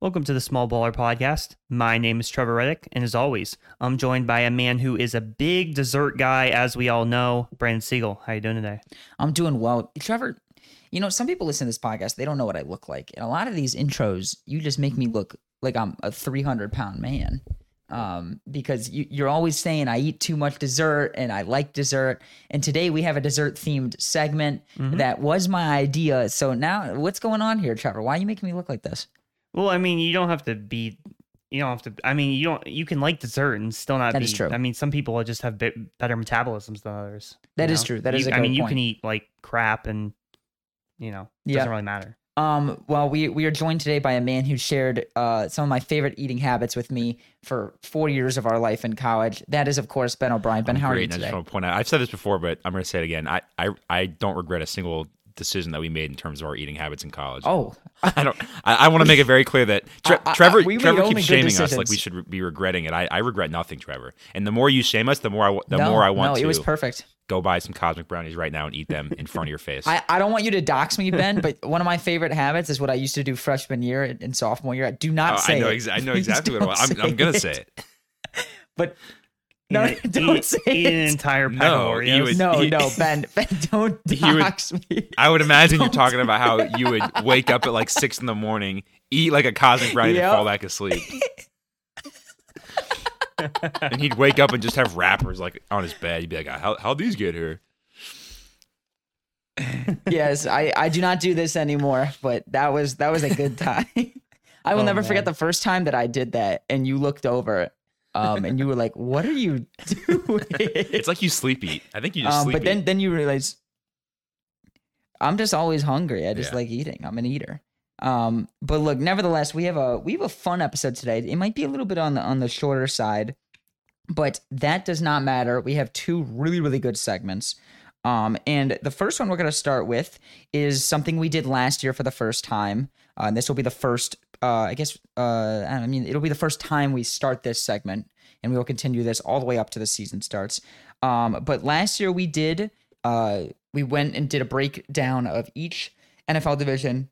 Welcome to the Small Baller Podcast. My name is Trevor Reddick, and as always, I'm joined by a man who is a big dessert guy, as we all know, Brandon Siegel. How you doing today? I'm doing well. Trevor, you know, some people listen to this podcast, they don't know what I look like. And a lot of these intros, you just make me look like I'm a 300 pound man. Um, because you, you're always saying I eat too much dessert and I like dessert. And today we have a dessert themed segment that was my idea. So now what's going on here, Trevor? Why are you making me look like this? Well, I mean, you don't have to be. You don't have to. I mean, you don't. You can like dessert and still not That be. is true. I mean, some people just have bit, better metabolisms than others. That is know? true. That is You- a I mean, great you point. can eat like crap, and you know, it Yeah. doesn't really matter. Um, well, we we are joined today by a man who shared uh, some of my favorite eating habits with me for four years of our life in college. That is, of course, Ben O'Brien. Ben, I'm how are you and I today? just want to point out, I've said this before, but I'm going to say it again. I, I, I don't regret a single decision that we made in terms of our eating habits in college. Oh, I don't. I, I want to make it very clear that Tre- I- I- Trevor, Trevor keeps shaming us like we should re- be regretting it. I, I regret nothing, Trevor. And the more you shame us, the more I, the no, more I want no, to it was perfect. go buy some cosmic brownies right now and eat them in front of your face. I, I don't want you to dox me, Ben, but one of my favorite habits is what I used to do freshman year and sophomore year. Do not Oh, say I know, it. exa- I know exactly what it don't was. I'm, I'm going to say it. But no, Eat- don't eat, say eat an entire pack No, of Oreos. would- No, He- no, Ben, Ben, don't He would- me. I would imagine you're talking about how you would wake up at like six in the morning, eat like a cosmic brownie, Yep. and fall back asleep. and he'd wake up and just have wrappers like on his bed. He'd be like, "How how'd these get here?" yes, I, I do not do this anymore, but that was that was a good time. I will Oh, never forget the first time that I did that and you looked over um and you were like, "What are you doing?" It's like you sleep eat. I think you just um, sleep but then eat. then you realize I'm just always hungry. I just Yeah. like eating. I'm an eater. Um, but look, nevertheless, we have a we have a fun episode today. It might be a little bit on the on the shorter side, but that does not matter. We have two really really good segments. Um, and the first one we're going to start with is something we did last year for the first time. Uh, and this will be the first, uh, I guess, uh, I mean, it'll be the first time we start this segment, and we will continue this all the way up to the season starts. Um, but last year we did, uh, we went and did a breakdown of each NFL division,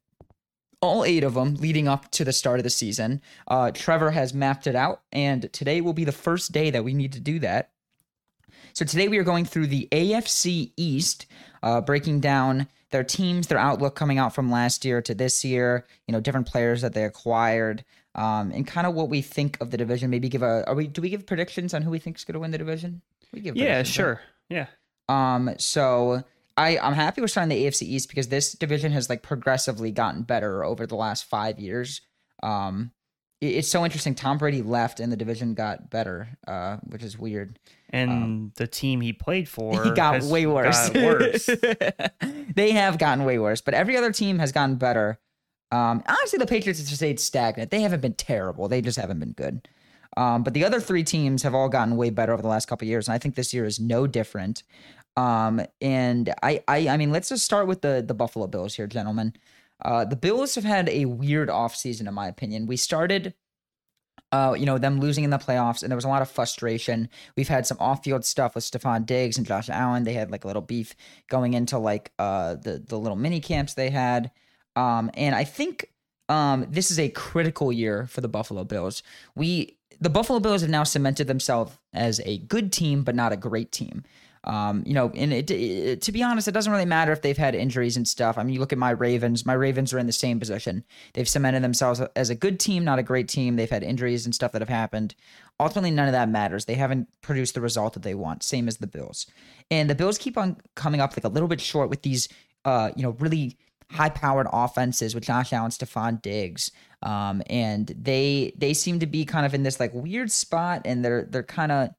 all eight of them leading up to the start of the season. Uh, Trevor has mapped it out, and today will be the first day that we need to do that. So today we are going through the AFC East, uh, breaking down their teams, their outlook coming out from last year to this year. You know, different players that they acquired, um, and kind of what we think of the division. Maybe give a. Are we? Do we give predictions on who we think is going to win the division? We give. Yeah, right? sure. Yeah. Um, so I I'm happy we're starting the AFC East because this division has like progressively gotten better over the last five years. Um, it- it's so interesting. Tom Brady left and the division got better, uh, which is weird. And the team he played for He got way worse. got worse. they have gotten way worse, but every other team has gotten better. Um, honestly, the Patriots have stayed stagnant. They haven't been terrible. They just haven't been good. Um, but the other three teams have all gotten way better over the last couple years, and I think this year is no different. Um, and I, I, I mean, let's just start with the the Buffalo Bills here, gentlemen. Uh, the Bills have had a weird offseason, in my opinion. We started uh, you know, them losing in the playoffs, and there was a lot of frustration. We've had some off-field stuff with Stefon Diggs and Josh Allen. They had like a little beef going into like uh the the little mini camps they had. Um, and I think um this is a critical year for the Buffalo Bills. We the Buffalo Bills have now cemented themselves as a good team, but not a great team. Um, you know, and it, it, to be honest, it doesn't really matter if they've had injuries and stuff. I mean, you look at my Ravens. My Ravens are in the same position. They've cemented themselves as a good team, not a great team. They've had injuries and stuff that have happened. Ultimately, none of that matters. They haven't produced the result that they want. Same as the Bills. And the Bills keep on coming up like a little bit short with these, uh, you know, really high-powered offenses with Josh Allen, Stefon Diggs, um, and they they seem to be kind of in this like weird spot, and they're they're kind of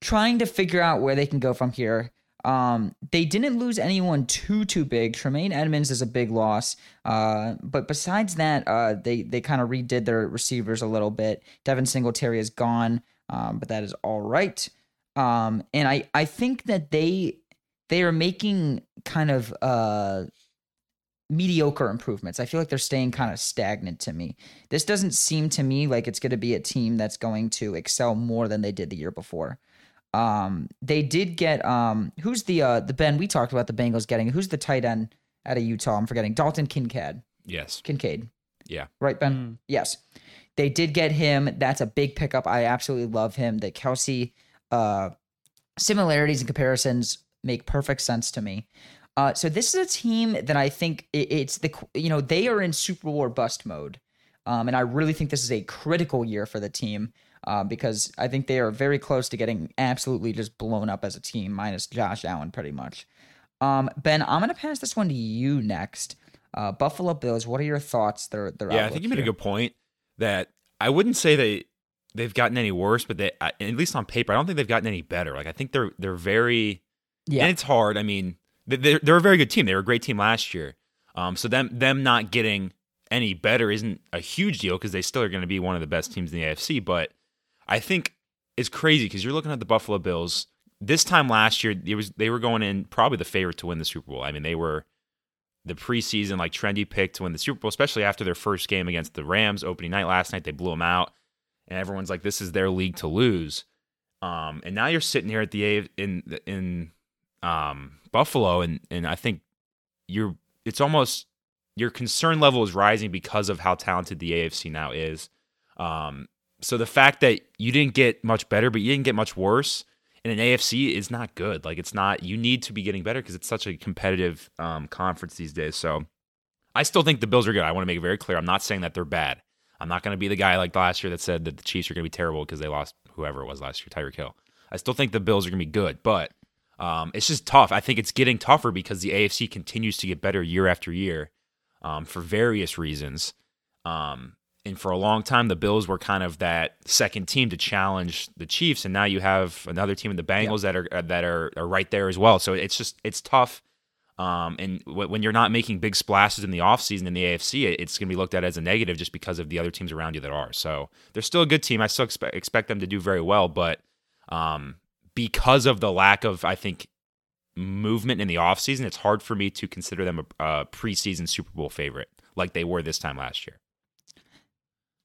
trying to figure out where they can go from here. Um, they didn't lose anyone too too big. Tremaine Edmunds is a big loss. Uh, but besides that, uh, they they kind of redid their receivers a little bit. Devin Singletary is gone, um, but that is all right. Um, and I I think that they they are making kind of uh mediocre improvements. I feel like they're staying kind of stagnant to me. This doesn't seem to me like it's going to be a team that's going to excel more than they did the year before. Um, they did get um, who's the uh the Ben we talked about the Bengals getting who's the tight end out of Utah? I'm forgetting Dalton Kincaid. Yes. Kincaid. Yeah. Right, Ben? Mm. Yes. They did get him. That's a big pickup. I absolutely love him. The Kelce uh, similarities and comparisons make perfect sense to me. Uh, so this is a team that I think it, it's the you know they are in Super Bowl or bust mode, um, and I really think this is a critical year for the team uh, because I think they are very close to getting absolutely just blown up as a team, minus Josh Allen, pretty much. Um, ben, I'm gonna pass this one to you next. Uh, Buffalo Bills. What are your thoughts? Their their Yeah, I think you made a good point that I wouldn't say they they've gotten any worse, but they at least on paper, I don't think they've gotten any better. Like I think they're they're very Yeah. and it's hard. I mean, they- they're they're a very good team. They were a great team last year. Um, so them them not getting any better isn't a huge deal because they still are going to be one of the best teams in the AFC. But I think it's crazy because you're looking at the Buffalo Bills. This time last year, it was they were going in probably the favorite to win the Super Bowl. I mean, they were the preseason like trendy pick to win the Super Bowl, especially after their first game against the Rams opening night last night. They blew them out, and everyone's like, "This is their league to lose." Um, and now you're sitting here at the A in in um, Buffalo, and and I think you're it's almost your concern level is rising because of how talented the AFC now is. Um, so the fact that you didn't get much better, but you didn't get much worse in an AFC is not good. Like it's not. You need to be getting better because it's such a competitive um, conference these days. So I still think the Bills are good. I want to make it very clear. I'm not saying that they're bad. I'm not going to be the guy like last year that said that the Chiefs are going to be terrible because they lost whoever it was last year, Tyreek Hill. I still think the Bills are going to be good, but um, it's just tough. I think it's getting tougher because the AFC continues to get better year after year um, for various reasons. Um, and for a long time, the Bills were kind of that second team to challenge the Chiefs, and now you have another team in the Bengals that are that are, are right there as well. So it's just it's tough. Um, and w- when you're not making big splashes in the offseason in the AFC, it- it's going to be looked at as a negative just because of the other teams around you that are. So they're still a good team. I still expect, expect them to do very well, but um, because of the lack of, I think, movement in the offseason, it's hard for me to consider them a, a preseason Super Bowl favorite like they were this time last year.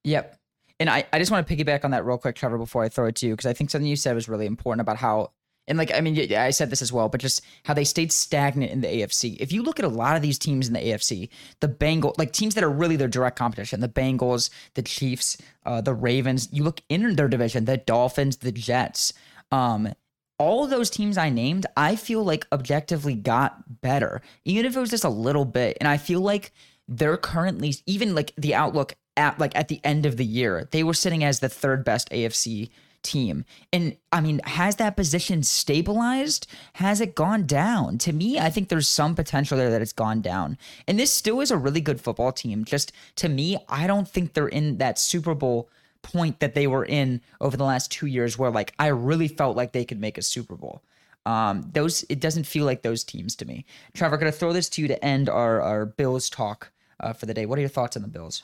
Yep. And I, I just want to piggyback on that real quick, Trevor, before I throw it to you, because I think something you said was really important about how, and like, I mean, I said this as well, but just how they stayed stagnant in the AFC. If you look at a lot of these teams in the AFC, the Bengals, like teams that are really their direct competition, the Bengals, the Chiefs, uh, the Ravens, you look in their division, the Dolphins, the Jets, um, all those teams I named, I feel like objectively got better, even if it was just a little bit. And I feel like they're currently even like the outlook at like at the end of the year, they were sitting as the third best AFC team. And I mean, has that position stabilized? Has it gone down? To me, I think there's some potential there that it's gone down. And this still is a really good football team. Just to me, I don't think they're in that Super Bowl point that they were in over the last two years where like I really felt like they could make a Super Bowl. Um, those it doesn't feel like those teams to me. Trevor, gonna throw this to you to end our our Bills talk uh, for the day. What are your thoughts on the Bills?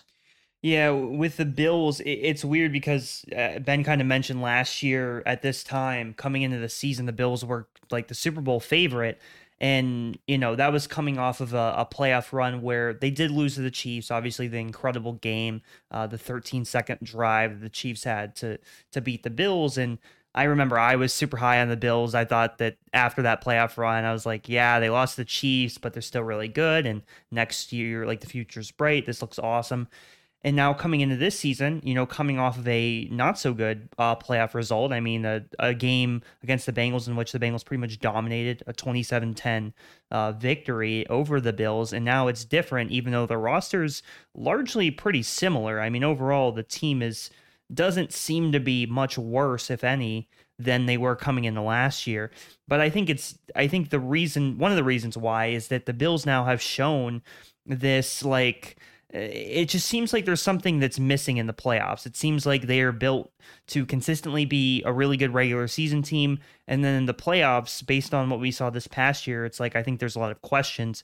Yeah, with the Bills, it's weird because uh, Ben kind of mentioned last year at this time, coming into the season, the Bills were like the Super Bowl favorite. And, you know, that was coming off of a, a playoff run where they did lose to the Chiefs. Obviously, the incredible game, uh, the 13 second drive the Chiefs had to to beat the Bills. And I remember I was super high on the Bills. I thought that after that playoff run, I was like, yeah, they lost the Chiefs, but they're still really good. And next year, like the future's bright. This looks awesome. And now coming into this season, you know, coming off of a not so good uh, playoff result, I mean, a, a game against the Bengals in which the Bengals pretty much dominated a 27 10 uh, victory over the Bills. And now it's different, even though the roster's largely pretty similar. I mean, overall, the team is doesn't seem to be much worse, if any, than they were coming into last year. But I think it's, I think the reason, one of the reasons why is that the Bills now have shown this, like, it just seems like there's something that's missing in the playoffs. It seems like they are built to consistently be a really good regular season team. And then in the playoffs, based on what we saw this past year, it's like I think there's a lot of questions.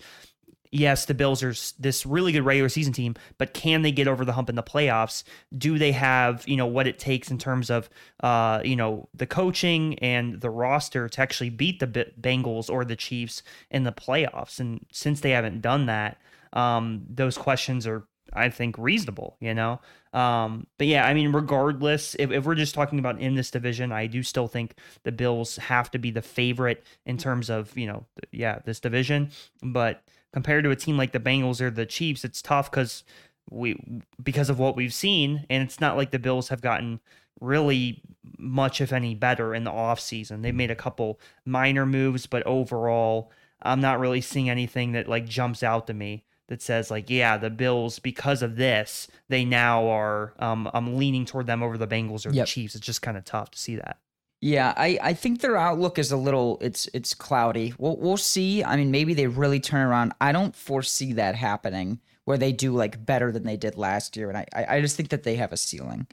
Yes, the Bills are this really good regular season team, but can they get over the hump in the playoffs? Do they have, you know, what it takes in terms of, uh, you know, the coaching and the roster to actually beat the Bengals or the Chiefs in the playoffs? And since they haven't done that, um, those questions are, I think, reasonable, you know? Um, but yeah, I mean, regardless, if, if we're just talking about in this division, I do still think the Bills have to be the favorite in terms of, you know, yeah, this division. But compared to a team like the Bengals or the Chiefs, it's tough because we because of what we've seen, and it's not like the Bills have gotten really much, if any, better in the offseason. They made a couple minor moves, but overall, I'm not really seeing anything that like jumps out to me that says like, yeah, the Bills because of this, they now are. Um, I'm leaning toward them over the Bengals or Yep. the Chiefs. It's just kind of tough to see that. Yeah, I, I think their outlook is a little it's it's cloudy. We'll we'll see. I mean, maybe they really turn around. I don't foresee that happening where they do like better than they did last year, and I I I just think that they have a ceiling.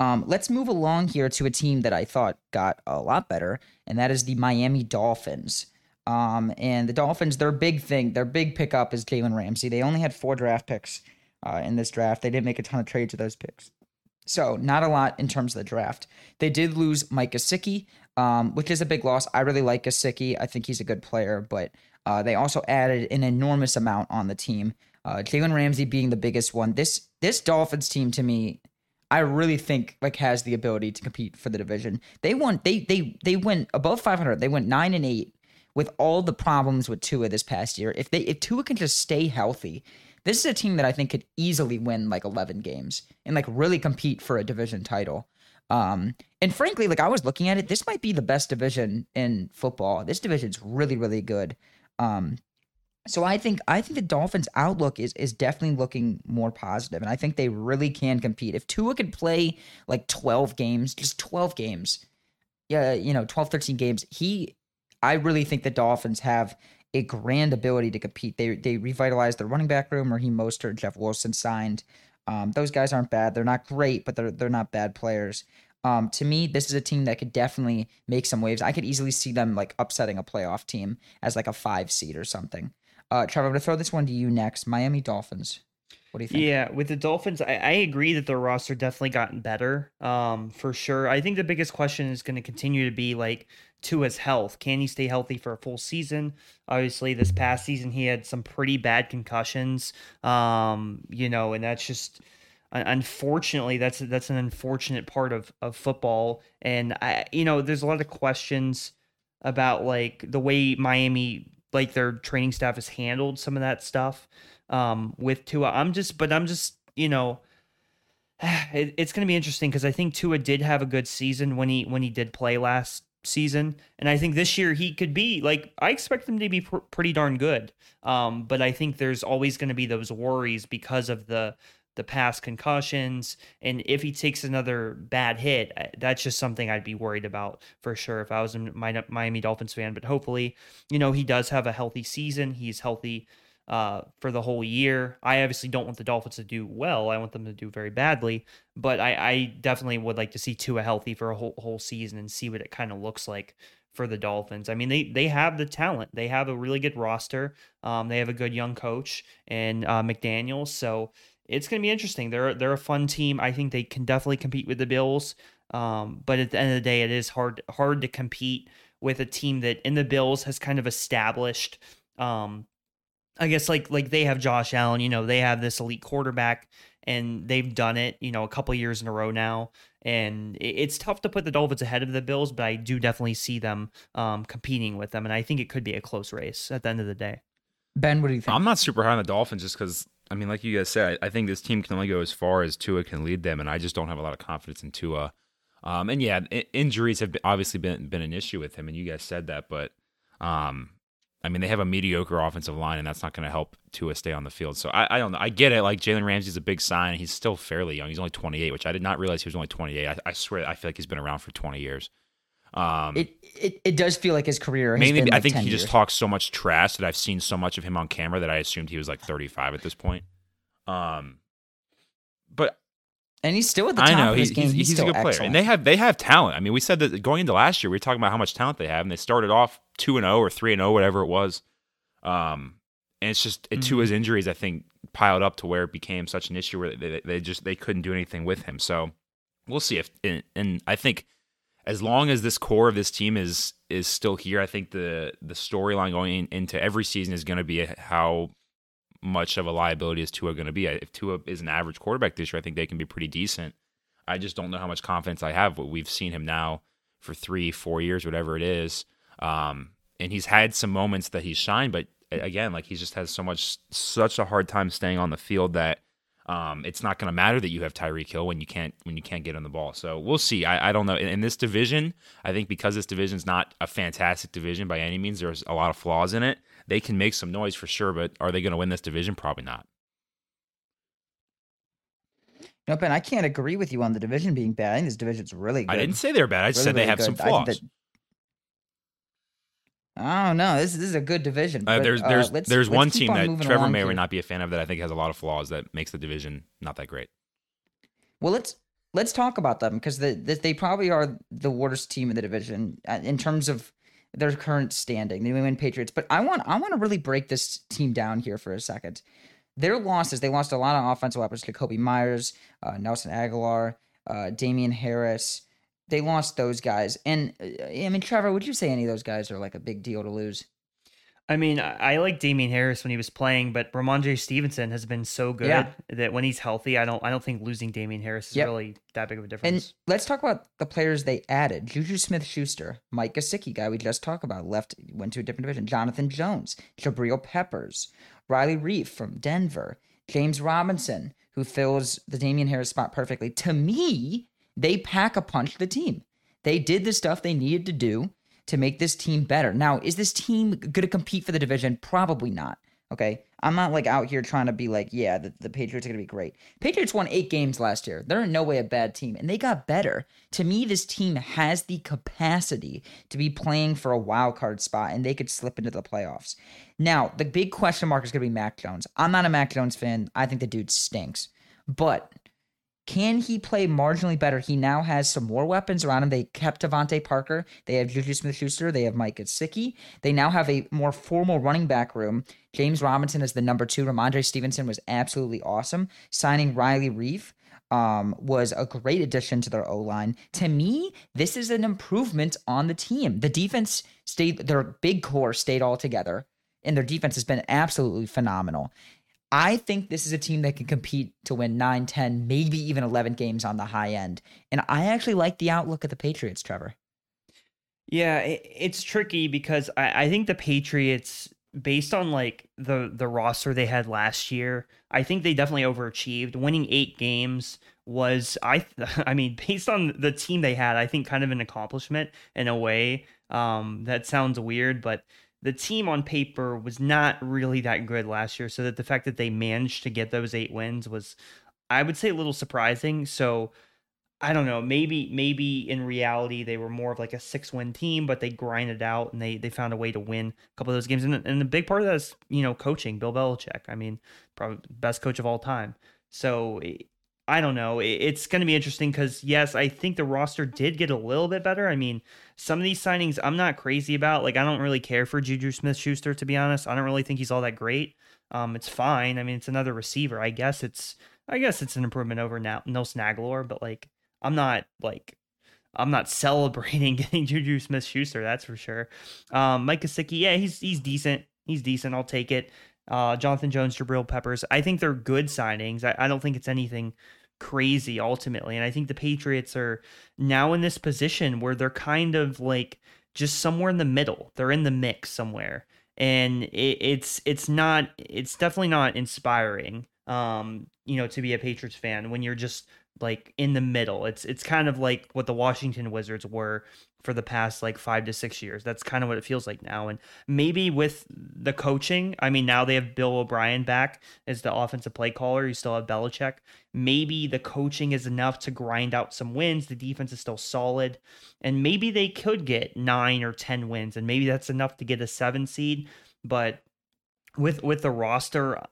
Um, let's move along here to a team that I thought got a lot better, and that is the Miami Dolphins. Um, and the Dolphins, their big thing, their big pickup is Jalen Ramsey. They only had four draft picks uh, in this draft. They didn't make a ton of trades with those picks. So not a lot in terms of the draft. They did lose Mike Gesicki, um, which is a big loss. I really like Gesicki. I think he's a good player, but uh, they also added an enormous amount on the team. Uh, Jalen Ramsey being the biggest one. This this Dolphins team to me, I really think like has the ability to compete for the division. They won. They they they went above 500. They went nine and eight with all the problems with Tua this past year. If they if Tua can just stay healthy, this is a team that I think could easily win like 11 games and like really compete for a division title. Um, and frankly, like I was looking at it, this might be the best division in football. This division's really, really good. Um, so I think I think the Dolphins' outlook is is definitely looking more positive, and I think they really can compete. If Tua could play like 12 games, just 12 games, yeah, you know, 12, 13 games, he I really think the Dolphins have a grand ability to compete. They they revitalized their running back room. Raheem Mostert, Jeff Wilson signed. Um, those guys aren't bad. They're not great, but they're they're not bad players. Um, to me, this is a team that could definitely make some waves. I could easily see them like upsetting a playoff team as like a five seed or something. Uh, Trevor, I'm gonna throw this one to you next. Miami Dolphins. What do you think? Yeah, with the Dolphins, I, I agree that their roster definitely gotten better. Um, for sure. I think the biggest question is going to continue to be like Tua's health. Can he stay healthy for a full season? Obviously, this past season he had some pretty bad concussions. Um, you know, and that's just unfortunately that's that's an unfortunate part of of football. And I, you know, there's a lot of questions about like the way Miami like their training staff has handled some of that stuff um with Tua. I'm just but I'm just, you know, it's going to be interesting because I think Tua did have a good season when he when he did play last season, and I think this year he could be like I expect him to be pr- pretty darn good. Um, but I think there's always going to be those worries because of the the past concussions, and if he takes another bad hit, that's just something I'd be worried about for sure if I was a Miami Dolphins fan. But hopefully, you know, he does have a healthy season. He's healthy uh, for the whole year. I obviously don't want the Dolphins to do well. I want them to do very badly. But I, I definitely would like to see Tua healthy for a whole whole season and see what it kind of looks like for the Dolphins. I mean, they they have the talent. They have a really good roster. Um, they have a good young coach and uh, McDaniel's. So it's going to be interesting. They're they're a fun team. I think they can definitely compete with the Bills. Um, but at the end of the day, it is hard hard to compete with a team that in the Bills has kind of established. Um, I guess like like they have Josh Allen, you know, they have this elite quarterback and they've done it, you know, a couple years in a row now. And it's tough to put the Dolphins ahead of the Bills, but I do definitely see them um, competing with them, and I think it could be a close race at the end of the day. Ben, what do you think? I'm not super high on the Dolphins just because, I mean, like you guys said, I, I think this team can only go as far as Tua can lead them, and I just don't have a lot of confidence in Tua. Um, and yeah, I- injuries have been, obviously been been an issue with him, and you guys said that, but um, I mean, they have a mediocre offensive line, and that's not going to help Tua stay on the field. So I, I don't know. I get it. Like Jalen Ramsey's a big sign. He's still fairly young. He's only 28, which I did not realize he was only 28. I, I swear, I feel like he's been around for 20 years. Um, it, it it does feel like his career. Has Mainly, been I think 10 he just talks so much trash that I've seen so much of him on camera that I assumed he was like 35 at this point. Um, but and he's still at the I top know of his he's, game. he's, He's, he's a good player, excellent. and they have they have talent. I mean, we said that going into last year, we were talking about how much talent they have, and they started off two and zero or three and zero, whatever it was. Um, and it's just it, Mm-hmm. Tua's injuries, I think, piled up to where it became such an issue where they, they just they couldn't do anything with him. So we'll see if and, and I think as long as this core of this team is is still here, I think the the storyline going into every season is going to be how much of a liability is Tua going to be. If Tua is an average quarterback this year, I think they can be pretty decent. I just don't know how much confidence I have. But we've seen him now for three, four years, whatever it is, um, and he's had some moments that he's shined, but again, like he just has so much, such a hard time staying on the field that Um, it's not going to matter that you have Tyreek Hill when you can't when you can't get on the ball. So we'll see. I, I don't know. In, in, this division, I think because this division is not a fantastic division by any means, there's a lot of flaws in it. They can make some noise for sure, but are they going to win this division? Probably not. No, Ben, I can't agree with you on the division being bad. I think this division's really good. I didn't say they're bad. I really, said they really have good. some flaws. I don't know. This, this is a good division. Uh, but, there's there's uh, let's, there's let's one team on that Trevor may or may not be a fan of that I think has a lot of flaws that makes the division not that great. Well, let's let's talk about them because the, the, they probably are the worst team in the division uh, in terms of their current standing. The New England Patriots. But I want I want to really break this team down here for a second. Their losses, they lost a lot of offensive weapons. Jakobi Meyers, uh, Nelson Agholor, uh, Damien Harris they lost those guys. And uh, I mean, Trevor, would you say any of those guys are like a big deal to lose? I mean, I like Damien Harris when he was playing, but Rhamondre Stevenson has been so good yeah. that when he's healthy, I don't I don't think losing Damien Harris is yep. really that big of a difference. And let's talk about the players they added. Juju Smith Schuster, Mike Gesicki, guy we just talked about, left went to a different division. Jonathan Jones, Jabril Peppers, Riley Reiff from Denver, James Robinson, who fills the Damien Harris spot perfectly. To me, they pack a punch the team. They did the stuff they needed to do to make this team better. Now, is this team going to compete for the division? Probably not. Okay. I'm not like out here trying to be like, yeah, the, the Patriots are going to be great. Patriots won eight games last year. They're in no way a bad team, and they got better. To me, this team has the capacity to be playing for a wild card spot, and they could slip into the playoffs. Now, the big question mark is going to be Mac Jones. I'm not a Mac Jones fan. I think the dude stinks. But can he play marginally better? He now has some more weapons around him. They kept DeVante Parker. They have Juju Smith Schuster. They have Mike Gesicki. They now have a more formal running back room. James Robinson is the number two. Rhamondre Stevenson was absolutely awesome. Signing Riley Reiff um, was a great addition to their O line. To me, this is an improvement on the team. The defense stayed, their big core stayed all together, and their defense has been absolutely phenomenal. I think this is a team that can compete to win 9, 10, maybe even 11 games on the high end. And I actually like the outlook of the Patriots, Trevor. Yeah, it's tricky because I, I think the Patriots, based on like the the roster they had last year, I think they definitely overachieved. Winning eight games was I I mean, based on the team they had, I think kind of an accomplishment in a way. Um, that sounds weird, but the team on paper was not really that good last year. So that the fact that they managed to get those eight wins was, I would say, a little surprising. So I don't know. Maybe maybe in reality they were more of like a six win team, but they grinded out and they they found a way to win a couple of those games. And and the big part of that is you know coaching. Bill Belichick. I mean, probably best coach of all time. So I don't know. It's going to be interesting because, yes, I think the roster did get a little bit better. I mean, some of these signings I'm not crazy about. Like, I don't really care for Juju Smith Schuster, to be honest. I don't really think he's all that great. Um, it's fine. I mean, it's another receiver. I guess it's, I guess it's an improvement over now Nelson Agholor, but like, I'm not like, I'm not celebrating getting Juju Smith Schuster. That's for sure. Um, Mike Gesicki, yeah, he's he's decent. He's decent. I'll take it uh, Jonathan Jones, Jabril Peppers. I think they're good signings. I, I don't think it's anything crazy ultimately. And I think the Patriots are now in this position where they're kind of like just somewhere in the middle. They're in the mix somewhere. And it, it's it's not it's definitely not inspiring um you know to be a Patriots fan when you're just like in the middle. It's it's kind of like what the Washington Wizards were for the past like five to six years. That's kind of what it feels like now. And maybe with the coaching, I mean, now they have Bill O'Brien back as the offensive play caller. You still have Belichick. Maybe the coaching is enough to grind out some wins. The defense is still solid. And maybe they could get nine or 10 wins. And maybe that's enough to get a seven seed. But with with the roster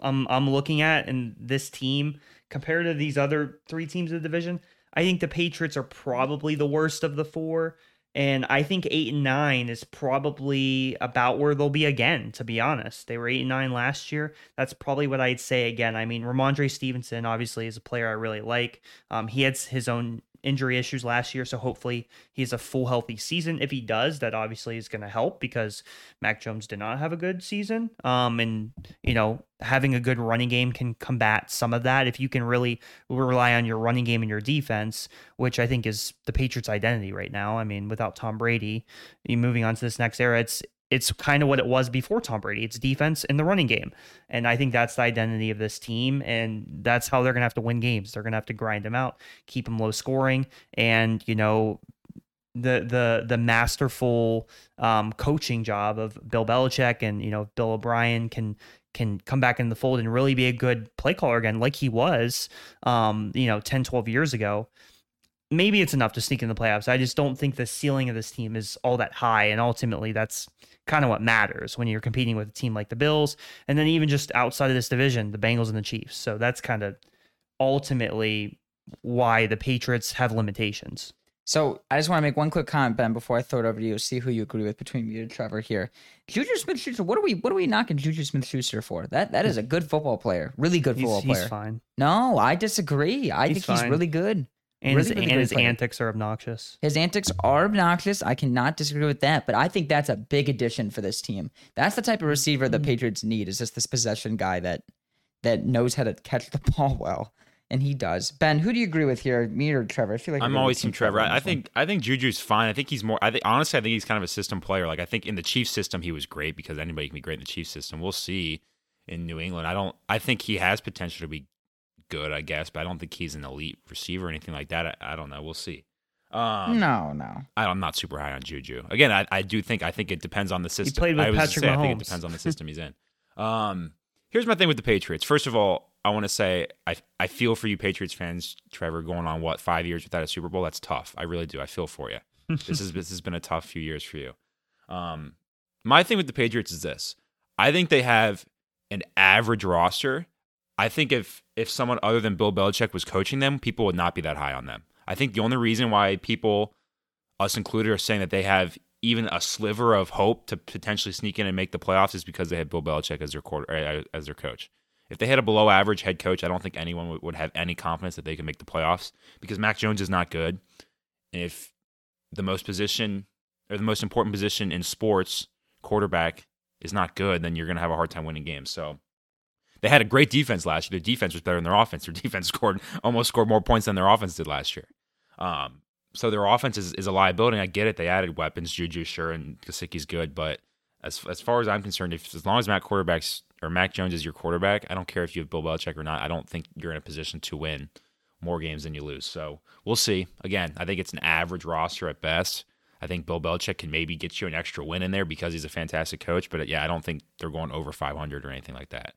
I'm I'm looking at and this team compared to these other three teams of the division, I think the Patriots are probably the worst of the four. And I think eight and nine is probably about where they'll be again, to be honest. They were eight and nine last year. That's probably what I'd say again. I mean, Rhamondre Stevenson obviously is a player I really like. Um, he had his own injury issues last year. So hopefully he has a full healthy season. If he does, that obviously is going to help because Mac Jones did not have a good season. Um, and you know having a good running game can combat some of that. If you can really rely on your running game and your defense, which I think is the Patriots' identity right now. I mean, without Tom Brady, moving on to this next era, it's it's kind of what it was before Tom Brady. It's defense in the running game. And I think that's the identity of this team. And that's how they're going to have to win games. They're going to have to grind them out, keep them low scoring, and, you know, the the the masterful um, coaching job of Bill Belichick and you know Bill O'Brien can can come back in the fold and really be a good play caller again like he was um, you know 10 12 years ago maybe it's enough to sneak in the playoffs. I just don't think the ceiling of this team is all that high. And ultimately, that's kind of what matters when you're competing with a team like the Bills. And then even just outside of this division, the Bengals and the Chiefs. So that's kind of ultimately why the Patriots have limitations. So I just want to make one quick comment, Ben, before I throw it over to you. See who you agree with between me and Trevor here. Juju Smith Schuster. What are we? What are we knocking Juju Smith Schuster for? That that is a good football player. Really good football he's, player. He's fine. No, I disagree. I He's think he's really good. And Really, his, really and his antics are obnoxious. His antics are obnoxious. I cannot disagree with that, but I think that's a big addition for this team. That's the type of receiver Mm-hmm. the Patriots need. Is just this possession guy that that knows how to catch the ball well, and he does. Ben, who do you agree with here, me or Trevor? I feel like I'm always be Team Trevor. on I, I one. think I think Juju's fine. I think he's more. I think honestly, I think he's kind of a system player. Like I think in the Chiefs system, he was great because anybody can be great in the Chiefs system. We'll see in New England. I don't. I think he has potential to be good. I guess, but I don't think he's an elite receiver or anything like that. I, I don't know. We'll see. Um, no, no. I, I'm not super high on Juju. Again, I, I do think I think it depends on the system. played with I was Patrick say, I think it depends on the system he's in. Um, here's my thing with the Patriots. First of all, I want to say I I feel for you Patriots fans, Trevor, going on what five years without a Super Bowl. That's tough. I really do. I feel for you. this is this has been a tough few years for you. Um, my thing with the Patriots is this: I think they have an average roster. I think if if someone other than Bill Belichick was coaching them, people would not be that high on them. I think the only reason why people, us included, are saying that they have even a sliver of hope to potentially sneak in and make the playoffs is because they had Bill Belichick as their quarter as their coach. If they had a below average head coach, I don't think anyone would, have any confidence that they could make the playoffs because Mac Jones is not good. And if the most position or the most important position in sports, quarterback, is not good, then you're going to have a hard time winning games. So they had a great defense last year. Their defense was better than their offense. Their defense scored almost scored more points than their offense did last year. Um, so their offense is, is a liability. I get it. They added weapons, Juju, sure, and Gesicki's good, but as as far as I'm concerned, if as long as Mac quarterbacks or Mac Jones is your quarterback, I don't care if you have Bill Belichick or not. I don't think you're in a position to win more games than you lose. So we'll see. Again, I think it's an average roster at best. I think Bill Belichick can maybe get you an extra win in there because he's a fantastic coach. But yeah, I don't think they're going over 500 or anything like that.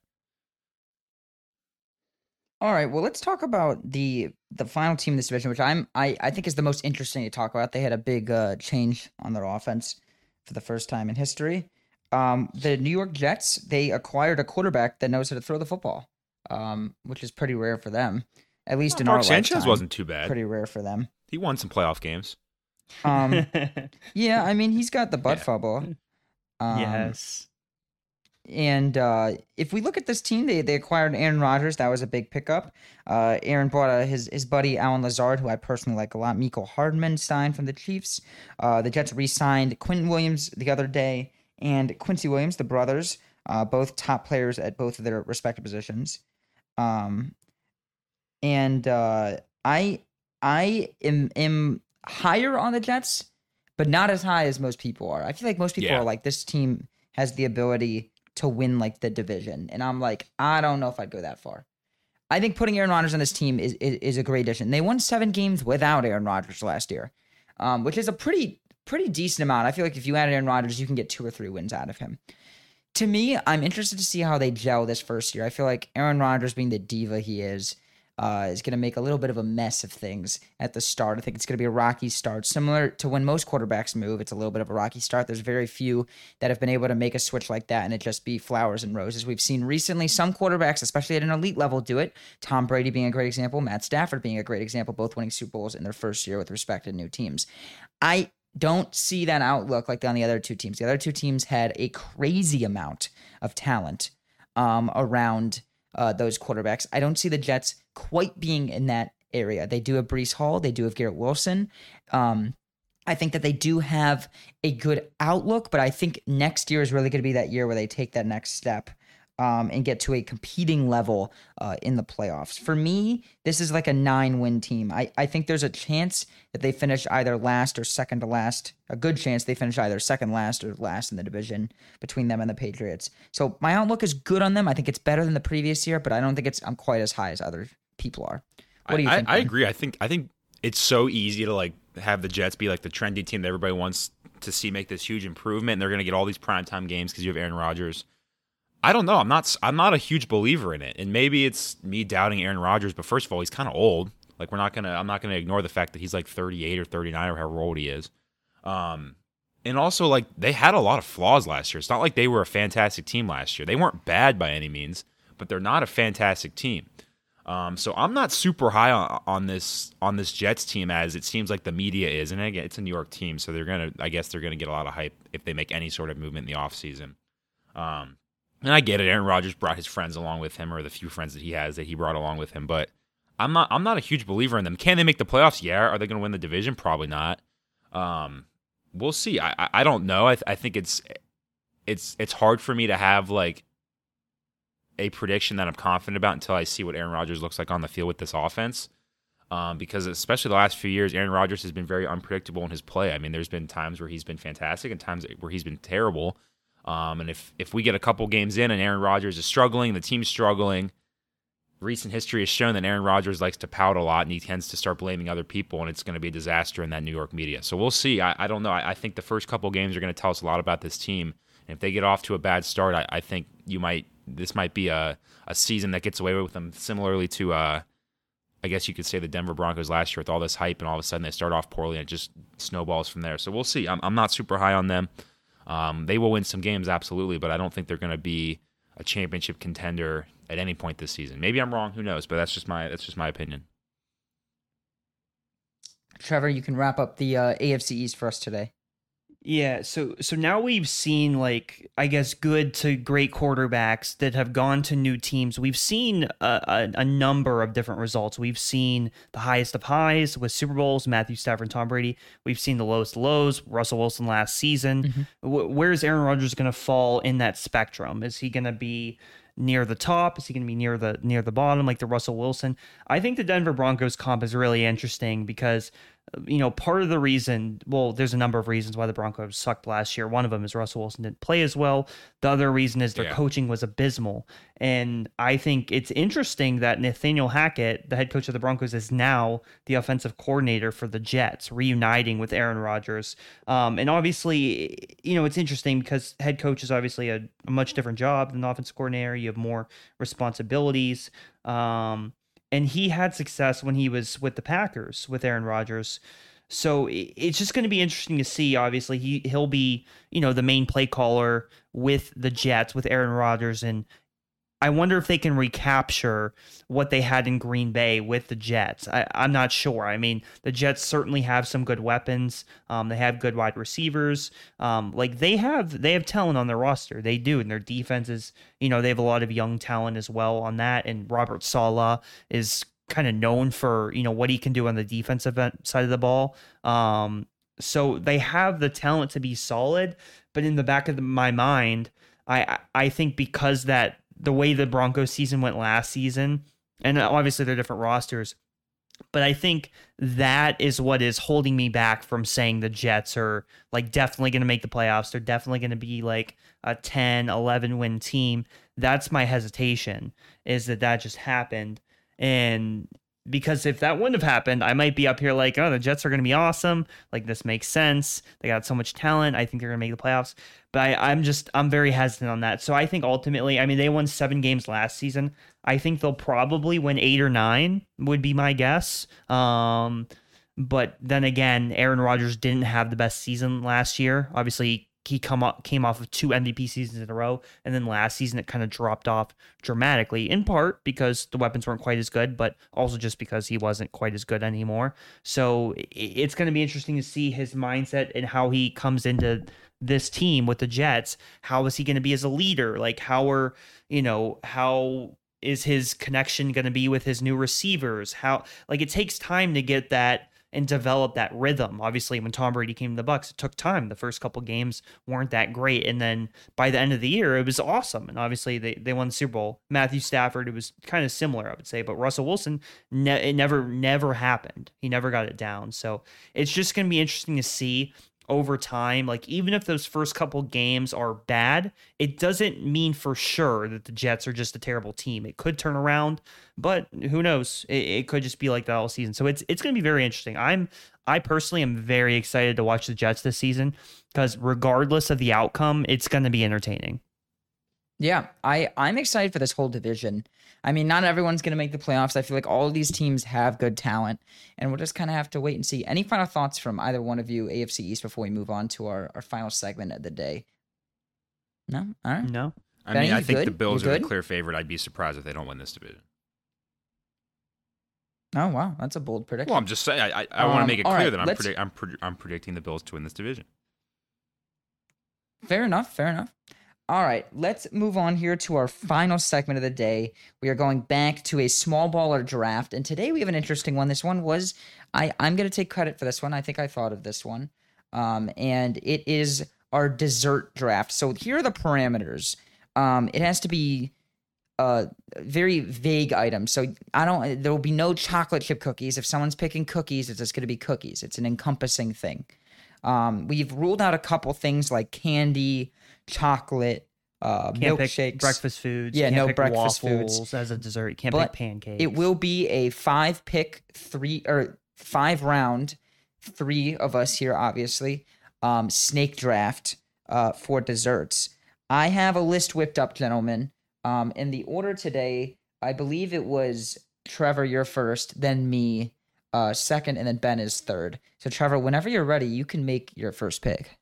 All right, well, let's talk about the the final team in this division, which I'm I, I think is the most interesting to talk about. They had a big uh, change on their offense for the first time in history. Um, the New York Jets they acquired a quarterback that knows how to throw the football, um, which is pretty rare for them. At least in Mark our Sanchez lifetime. wasn't too bad. pretty rare for them. He won some playoff games. Um, yeah, I mean he's got the butt Yeah. fumble. Um, yes. And uh, if we look at this team, they, they acquired Aaron Rodgers. That was a big pickup. Uh, Aaron brought uh, his his buddy Allen Lazard, who I personally like a lot. Mecole Hardman signed from the Chiefs. Uh, the Jets re-signed Quinnen Williams the other day and Quincy Williams, the brothers, uh, both top players at both of their respective positions. Um, and uh, I I am am higher on the Jets, but not as high as most people are. I feel like most people Yeah. are like this team has the ability to win like the division, and I'm like I don't know if I'd go that far. I think putting Aaron Rodgers on this team is, is is a great addition. They won seven games without Aaron Rodgers last year, um, which is a pretty pretty decent amount. I feel like if you add Aaron Rodgers, you can get two or three wins out of him. To me, I'm interested to see how they gel this first year. I feel like Aaron Rodgers, being the diva he is, uh, is going to make a little bit of a mess of things at the start. I think it's going to be a rocky start, similar to when most quarterbacks move. It's a little bit of a rocky start. There's very few that have been able to make a switch like that and it just be flowers and roses. We've seen recently some quarterbacks, especially at an elite level, do it. Tom Brady being a great example, Matt Stafford being a great example, both winning Super Bowls in their first year with respective new teams. I don't see that outlook like on the other two teams. The other two teams had a crazy amount of talent um, around uh, those quarterbacks. I don't see the Jets quite being in that area. They do have Breece Hall. They do have Garrett Wilson. Um, I think that they do have a good outlook, but I think next year is really going to be that year where they take that next step um, and get to a competing level uh, in the playoffs. For me, this is like a nine win team. I, I think there's a chance that they finish either last or second to last. A good chance they finish either second last or last in the division between them and the Patriots. So my outlook is good on them. I think it's better than the previous year, but I don't think it's I'm quite as high as other people are. What do you I, think? I, I agree. I think I think it's so easy to like have the Jets be like the trendy team that everybody wants to see make this huge improvement. And they're going to get all these primetime games because you have Aaron Rodgers. I don't know. I'm not. I'm not a huge believer in it, and maybe it's me doubting Aaron Rodgers. But first of all, he's kind of old. Like we're not gonna. I'm not gonna ignore the fact that he's like 38 or 39 or however old he is. Um, and also like they had a lot of flaws last year. It's not like they were a fantastic team last year. They weren't bad by any means, but they're not a fantastic team. Um, so I'm not super high on, on this on this Jets team as it seems like the media is, and again, it's a New York team, so they're gonna. I guess they're gonna get a lot of hype if they make any sort of movement in the offseason. Um, and I get it. Aaron Rodgers brought his friends along with him, or the few friends that he has that he brought along with him. But I'm not. I'm not a huge believer in them. Can they make the playoffs? Yeah. Are they to win the division? Probably not. Um, we'll see. I. I, I don't know. I, I think it's it's it's hard for me to have like a prediction that I'm confident about until I see what Aaron Rodgers looks like on the field with this offense. Um, because especially the last few years, Aaron Rodgers has been very unpredictable in his play. I mean, there's been times where he's been fantastic and times where he's been terrible. Um, and if if we get a couple games in and Aaron Rodgers is struggling, the team's struggling, recent history has shown that Aaron Rodgers likes to pout a lot and he tends to start blaming other people, and it's going to be a disaster in that New York media. So we'll see. I, I don't know. I, I think the first couple games are going to tell us a lot about this team. And if they get off to a bad start, I, I think you might. This might be a, a season that gets away with them, similarly to, uh, I guess you could say the Denver Broncos last year with all this hype, and all of a sudden they start off poorly and it just snowballs from there. So we'll see. I'm, I'm not super high on them. Um, they will win some games, absolutely, but I don't think they're going to be a championship contender at any point this season. Maybe I'm wrong. Who knows? But that's just my that's just my opinion. Trevor, you can wrap up the uh, AFC East for us today. Yeah, so so now we've seen like I guess good to great quarterbacks that have gone to new teams. We've seen a, a, a number of different results. We've seen the highest of highs with Super Bowls, Matthew Stafford, and Tom Brady. We've seen the lowest of lows, Russell Wilson last season. Mm-hmm. Wh- Where is Aaron Rodgers going to fall in that spectrum? Is he going to be near the top? Is he going to be near the near the bottom like the Russell Wilson? I think the Denver Broncos comp is really interesting because you know part of the reason, well, there's a number of reasons why the Broncos sucked last year. One of them is Russell Wilson didn't play as well. The other reason is their Yeah. coaching was abysmal. And I think it's interesting that Nathaniel Hackett, the head coach of the Broncos, is now the offensive coordinator for the Jets, reuniting with Aaron Rodgers. Um, and obviously, you know, it's interesting because head coach is obviously a, a much different job than the offensive coordinator. You have more responsibilities. Um, and he had success when he was with the Packers with Aaron Rodgers. So it's just going to be interesting to see. Obviously, he he'll be you know the main play caller with the Jets with Aaron Rodgers, and I wonder if they can recapture what they had in Green Bay with the Jets. I, I'm not sure. I mean, the Jets certainly have some good weapons. Um, they have good wide receivers. Um, like they have they have talent on their roster. They do, and their defense is you know they have a lot of young talent as well on that. And Robert Saleh is kind of known for you know what he can do on the defensive side of the ball. Um, so they have the talent to be solid, but in the back of the, my mind, I- I think because that the way the Broncos season went last season, and obviously they're different rosters, but I think that is what is holding me back from saying the Jets are like definitely going to make the playoffs. They're definitely going to be like a 10, 11 win team. That's my hesitation is that that just happened. And because if that wouldn't have happened, I might be up here like, oh, the Jets are going to be awesome. Like this makes sense. They got so much talent. I think they're going to make the playoffs. But I, I'm just, I'm very hesitant on that. So I think ultimately, I mean, they won seven games last season. I think they'll probably win eight or nine, would be my guess. Um, but then again, Aaron Rodgers didn't have the best season last year. Obviously, he come up, came off of two MVP seasons in a row, and then last season it kind of dropped off dramatically. In part because the weapons weren't quite as good, but also just because he wasn't quite as good anymore. So it's going to be interesting to see his mindset and how he comes into this team with the Jets. How is he going to be as a leader? Like how are you know how is his connection going to be with his new receivers? How like it takes time to get that and develop that rhythm. Obviously, when Tom Brady came to the Bucs, it took time. The first couple games weren't that great, and then by the end of the year, it was awesome. And obviously, they they won the Super Bowl. Matthew Stafford, it was kind of similar, I would say, but Russell Wilson, ne- it never never happened. He never got it down. So it's just going to be interesting to see over time. Like, even if those first couple games are bad, it doesn't mean for sure that the Jets are just a terrible team. It could turn around, but who knows? It, it could just be like that all season. So it's it's going to be very interesting. I'm I personally am very excited to watch the Jets this season because regardless of the outcome, it's going to be entertaining. Yeah, I I'm excited for this whole division. I mean, not everyone's going to make the playoffs. I feel like all of these teams have good talent, and we'll just kind of have to wait and see. Any final thoughts from either one of you, AFC East, before we move on to our, our final segment of the day? No? All right. No. I Benny, mean, I think good? the Bills You are the clear favorite. I'd be surprised if they don't win this division. Oh, wow. That's a bold prediction. Well, I'm just saying. I, I, I want Um, to make it clear right, that I'm, let's- I'm, pred- I'm predicting the Bills to win this division. Fair enough. Fair enough. All right, let's move on here to our final segment of the day. We are going back to a small baller draft, and today we have an interesting one. This one was I I'm going to take credit for this one. I think I thought of this one, um, and it is our dessert draft. So here are the parameters. Um, it has to be uh very vague items. So I don't. There will be no chocolate chip cookies. If someone's picking cookies, it's just going to be cookies. It's an encompassing thing. Um, we've ruled out a couple things like candy, chocolate, uh, Can't milkshakes. breakfast foods. Yeah, no breakfast foods. as a dessert. You can't But pick pancakes. It will be a five pick three or five round, three of us here, obviously. Um, snake draft uh, for desserts. I have a list whipped up, gentlemen. Um, in the order today, I believe it was Trevor, you're first, then me, uh, second, and then Ben is third. So, Trevor, whenever you're ready, you can make your first pick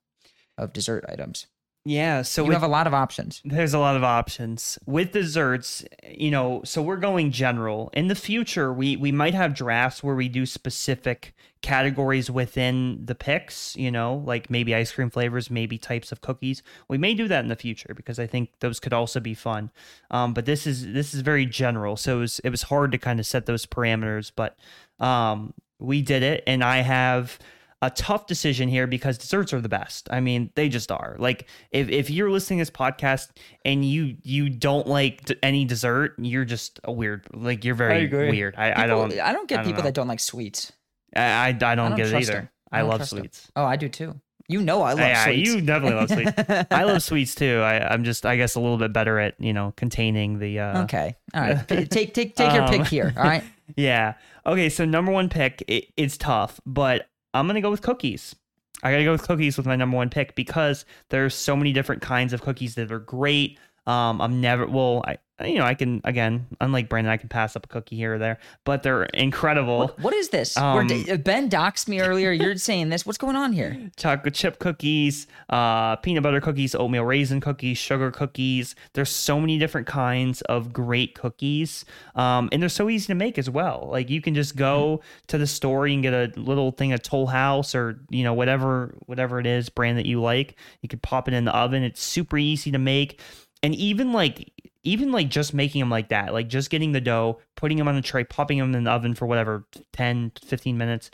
of dessert items. Yeah. So you with, have a lot of options. there's a lot of options with desserts. You know, so we're going general. In the future, we we might have drafts where we do specific categories within the picks. You know, like maybe ice cream flavors, maybe types of cookies. We may do that in the future because I think those could also be fun. Um, but this is this is very general, so it was it was hard to kind of set those parameters, but um, we did it, and I have a tough decision here because desserts are the best. I mean, they just are. Like if, if you're listening to this podcast and you you don't like d- any dessert, you're just a weird. Like you're very agree. weird. I, I don't I don't get I don't people know. that don't like sweets. I I, I don't, don't get it either. them. I I, love trust them. sweets. Oh, I do too. You know I love Yeah, sweets. you definitely love sweets. I love sweets too. I, I'm just I guess a little bit better at you know containing the. Uh, okay. All right. P- take take take your Um, pick here. All right. Yeah. Okay. So number one pick, it, it's tough, but I'm gonna go with cookies. I gotta go with cookies with my number one pick because there's so many different kinds of cookies that are great. Um, I'm never well, I you know I can again, unlike Brandon, I can pass up a cookie here or there, but they're incredible. What, what is this? Um, d- ben doxed me earlier. You're saying this. What's going on here? chocolate chip cookies, uh, peanut butter cookies, oatmeal raisin cookies, sugar cookies. There's so many different kinds of great cookies, um, and they're so easy to make as well. Like you can just go to the store, you can get a little thing of Toll House or you know whatever whatever it is brand that you like. You could pop it in the oven. It's super easy to make, and even like even like just making them like that, like just getting the dough, putting them on a tray, popping them in the oven for whatever 10, 15 minutes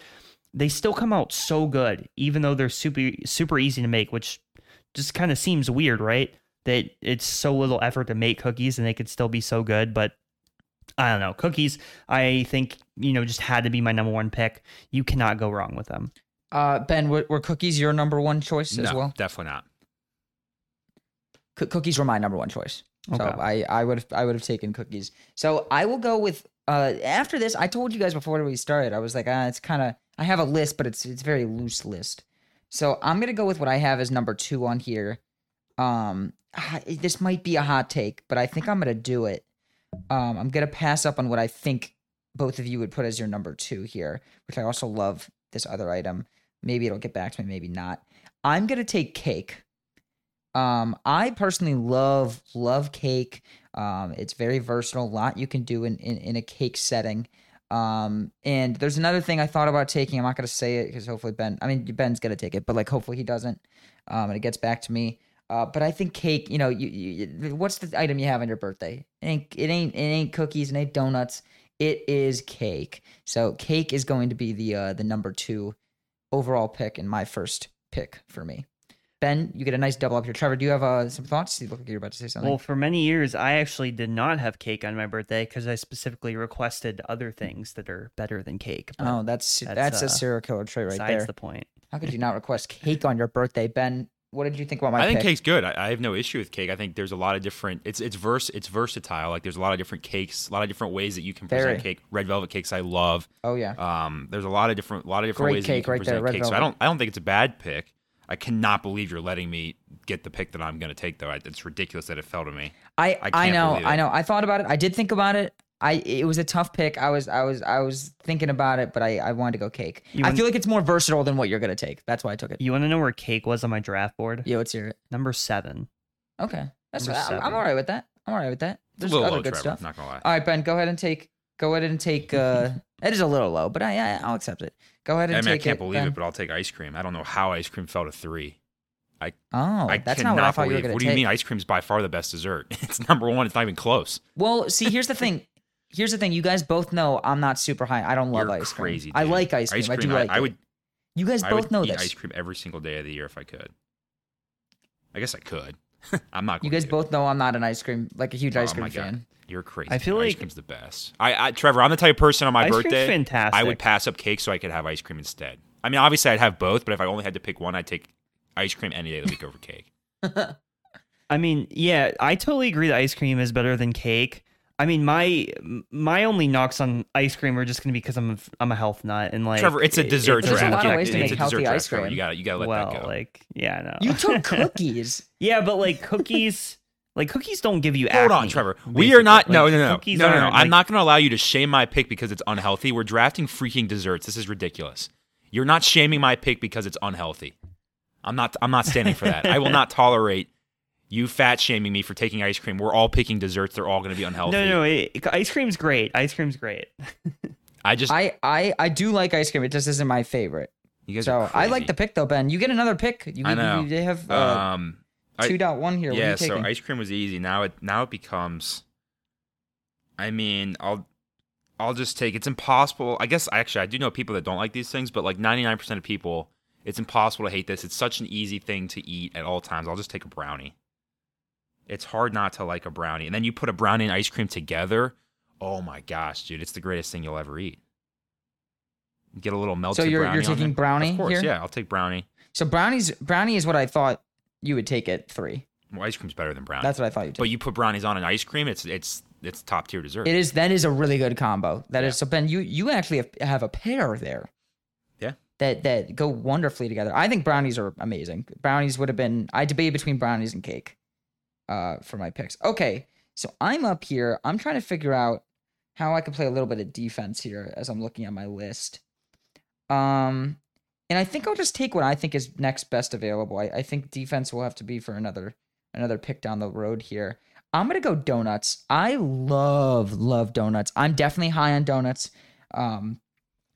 they still come out so good, even though they're super super easy to make, which just kind of seems weird, right? That it's so little effort to make cookies and they could still be so good, but I don't know. Cookies, I think, you know, just had to be my number one pick. You cannot go wrong with them. Uh, ben, were, were cookies your number one choice as no, well? definitely not. C- cookies were my number one choice. So I I would have I would have taken cookies. So I will go with uh after this. I told you guys before we started. I was like, ah, it's kind of I have a list, but it's it's a very loose list. So I'm gonna go with what I have as number two on here. Um, ah, this might be a hot take, but I think I'm gonna do it. Um, I'm gonna pass up on what I think both of you would put as your number two here, which I also love this other item. Maybe it'll get back to me, maybe not. I'm gonna take cake. Um, I personally love love cake. Um, it's very versatile. A lot you can do in in, in a cake setting. Um, and there's another thing I thought about taking. I'm not gonna say it because hopefully Ben. I mean Ben's gonna take it, but like hopefully he doesn't. Um, and it gets back to me. Uh, but I think cake. You know, you, you what's the item you have on your birthday? It ain't it ain't it ain't cookies. It ain't donuts. It is cake. So cake is going to be the uh, the number two overall pick and my first pick for me. Ben, you get a nice double up here. Trevor, do you have uh, some thoughts? You look like you're about to say something. Well, for many years, I actually did not have cake on my birthday because I specifically requested other things that are better than cake. but oh, that's that's, that's, a uh, serial killer trait right there. besides there. the point. How could you not request cake on your birthday, Ben? What did you think about my I think pick? cake's good. I, I have no issue with cake. I think there's a lot of different. It's it's vers it's versatile. Like there's a lot of different cakes, a lot of different ways that you can present Very. cake. Red velvet cakes I love. Oh yeah. Um, there's a lot of different, a lot of different Great ways that you cake can right there, present red cake. So I velvet. don't, I don't think it's a bad pick. I cannot believe you're letting me get the pick that I'm going to take, though. I, it's ridiculous that it fell to me. I I I, can't know believe I know I thought about it. I did think about it. I it was a tough pick. I was I was I was thinking about it, but I I wanted to go cake. You I want- feel like it's more versatile than what you're gonna take. That's why I took it. You want to know where cake was on my draft board? Yeah, let's hear it. Number seven. Okay, that's Number I'm, I'm all right with that. I'm all right with that. There's a little other low, good Trevor. stuff. Not going to lie. All right, Ben, go ahead and take. Go ahead and take. uh It is a little low, but I, I I'll accept it. Go ahead and I mean, I can't it. believe Ben. it, but I'll take ice cream. I don't know how ice cream fell to three. Oh, I that's cannot not what I thought believe. you were gonna what take. do you mean? Ice cream's by far the best dessert. It's number one. It's not even close. Well, see, here's the thing. Here's the thing. You guys both know I'm not super high. I don't love You're ice cream. crazy. I dude. like ice cream. I do I, like I it. would. You guys both know this. I both would know eat this. ice cream every single day of the year if I could. I guess I could. I'm not. You guys to. both know I'm not an ice cream, like a huge ice Oh cream my God. fan. You're crazy. I feel Ice like- ice cream's the best. I, I, Trevor, I'm the type of person on my Ice birthday. fantastic. I would pass up cake so I could have ice cream instead. I mean, obviously, I'd have both, but if I only had to pick one, I'd take ice cream any day of the week over cake. I mean, yeah, I totally agree that ice cream is better than cake. I mean, my my only knocks on ice cream are just gonna be because I'm a, I'm a health nut and like Trevor, it's a dessert it- There's a lot of Yeah, ways to make healthy draft, ice Trevor. cream. You got you got to let well, that go. like yeah, no. You took cookies. yeah, but like cookies, like cookies don't give you. Hold on, acne, Trevor. We are not. No, Like, no, no, no, cookies no, no, no. aren't, I'm not going to allow you to shame my pick because it's unhealthy. We're drafting freaking desserts. This is ridiculous. You're not shaming my pick because it's unhealthy. I'm not. I'm not standing for that. I will not tolerate you fat shaming me for taking ice cream. We're all picking desserts. They're all going to be unhealthy. No, no, it, ice cream's great. Ice cream's great. I just. I, I I do like ice cream. It just isn't my favorite. you guys So are I like the pick though, Ben. You get another pick. You, I know. You, they have uh, Um. Two dot one here. What are yeah. you So ice cream was easy. Now it. Now it becomes. I mean, I'll. I'll just take. It's impossible. I guess actually I do know people that don't like these things, but like 99% of people, it's impossible to hate this. It's such an easy thing to eat at all times. I'll just take a brownie. It's hard not to like a brownie, and then you put a brownie and ice cream together. Oh my gosh, dude! It's the greatest thing you'll ever eat. Get a little melted. So you're- brownie you're taking brownie Of course, here? yeah. I'll take brownie. so brownies brownie is what I thought you would take at three. Well, ice cream's better than brownie. That's what I thought you'd take. But you put brownies on an ice cream, it's it's it's top tier dessert. It is that is a really good combo. That is Yeah. so Ben. You you actually have, have a pair there. Yeah. That that go wonderfully together. I think brownies are amazing. Brownies would have been. I debated between brownies and cake, uh, for my picks. Okay, so I'm up here. I'm trying to figure out how I can play a little bit of defense here as I'm looking at my list. Um, and I think I'll just take what I think is next best available. I, I think defense will have to be for another another pick down the road here. I'm gonna go donuts. I love love donuts. I'm definitely high on donuts. Um,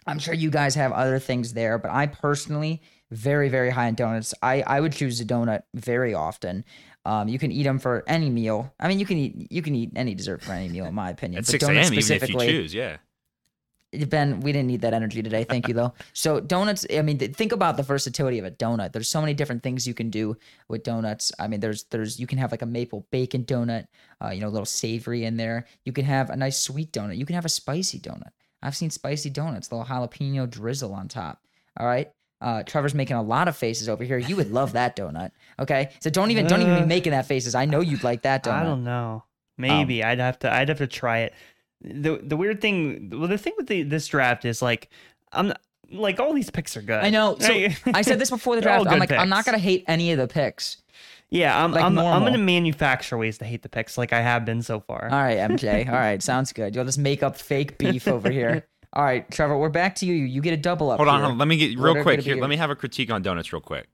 I'm sure you guys have other things there, but I personally very very high on donuts. I I would choose a donut very often. Um, you can eat them for any meal. I mean, you can eat you can eat any dessert for any meal, in my opinion. At But 6 donuts a.m. even if you specifically- choose, yeah. Ben, we didn't need that energy today. Thank you, though. So donuts. I mean, think about the versatility of a donut. There's so many different things you can do with donuts. I mean, there's there's you can have like a maple bacon donut, uh, you know, a little savory in there. You can have a nice sweet donut. You can have a spicy donut. I've seen spicy donuts, little jalapeno drizzle on top. All right. Uh, Trevor's making a lot of faces over here. You would love that donut. Okay, so don't even don't even be Uh, making that faces. I know you'd like that donut. I don't know. Maybe I'd have to. I'd have to try it. the The weird thing, well, the thing with the, this draft is like, I'm not, like all these picks are good. I know. So I said this before the draft. I'm like, I'm not gonna hate any of the picks. yeah, I'm. like I'm, I'm gonna manufacture ways to hate the picks, like I have been so far. All right, MJ. All right, sounds good. You'll just make up fake beef over here. All right, Trevor, we're back to you. You get a double up. Hold on, here. hold on. Let me get real are quick here. Let me have a critique on donuts real quick.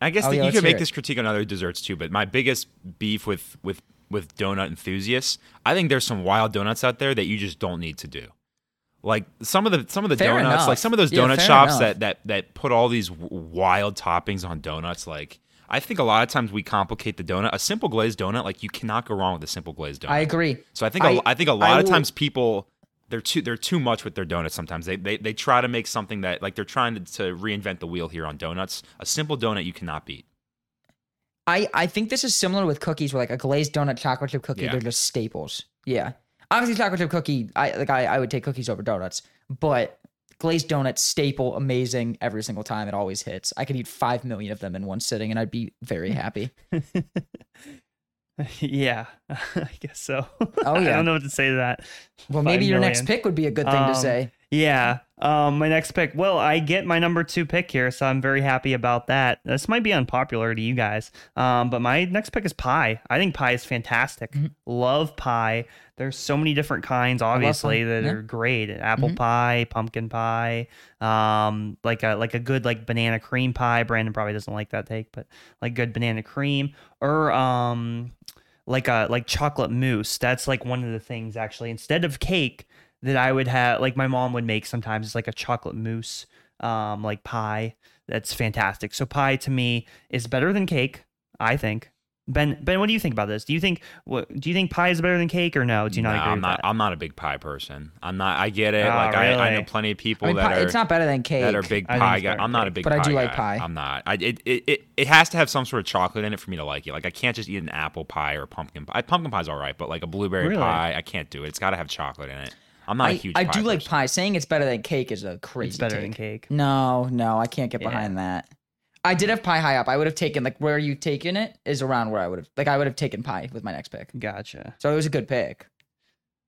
I guess Oh, that yeah, you could make it. this critique on other desserts too, but my biggest beef with with with donut enthusiasts, I think there's some wild donuts out there that you just don't need to do. Like some of the some of the Fair donuts, enough. like some of those donut fair shops enough. that that that put all these wild toppings on donuts, like I think a lot of times we complicate the donut. A simple glazed donut, like you cannot go wrong with a simple glazed donut. I agree. So I think I- a, I think a lot of will- times people they're too they're too much with their donuts sometimes. They they they try to make something that like they're trying to, to reinvent the wheel here on donuts. A simple donut you cannot beat. I I think this is similar with cookies, where like a glazed donut, chocolate chip cookie, Yeah. they're just staples. Yeah, obviously chocolate chip cookie. I like I, I would take cookies over donuts, but glazed donut staple, amazing every single time. It always hits. I could eat five million of them in one sitting, and I'd be very happy. yeah, I guess so. Oh, yeah. I don't know what to say to that. Well, maybe your next pick would be a good thing to Um, say. Yeah. Um, my next pick. Well, I get my number two pick here, so I'm very happy about that. This might be unpopular to you guys, um, but my next pick is pie. I think pie is fantastic. Mm-hmm. Love pie. There's so many different kinds, obviously, that yeah. are great. Apple Mhm. pie, pumpkin pie, um, like a like a good like banana cream pie. Brandon probably doesn't like that take, but like good banana cream or um like a like chocolate mousse. That's like one of the things actually. Instead of cake that I would have, like my mom would make sometimes, it's like a chocolate mousse, um, like pie. That's fantastic. So pie to me is better than cake. I think. Ben, Ben, what do you think about this? Do you think what do you think pie is better than cake or no? Do you not No, agree I'm with not. that? I'm not a big pie person. I'm not. I get it. Oh, like I, I know plenty of people I mean, that pie, are it's not better than cake. that are big I pie guy. I'm not a big But I pie do like pie. I'm not. I, it, it it it has to have some sort of chocolate in it for me to like it. Like I can't just eat an apple pie or pumpkin pie. Pumpkin pie's all right, but like a blueberry Really? pie, I can't do it. It's got to have chocolate in it. I'm not a I, huge. I pie do like pie. Saying it's better than cake is a crazy. It's better take. than cake. No, no, I can't get Yeah. behind that. I did have pie high up. I would have taken like where you taken it is around where I would have like I would have taken pie with my next pick. Gotcha. So it was a good pick.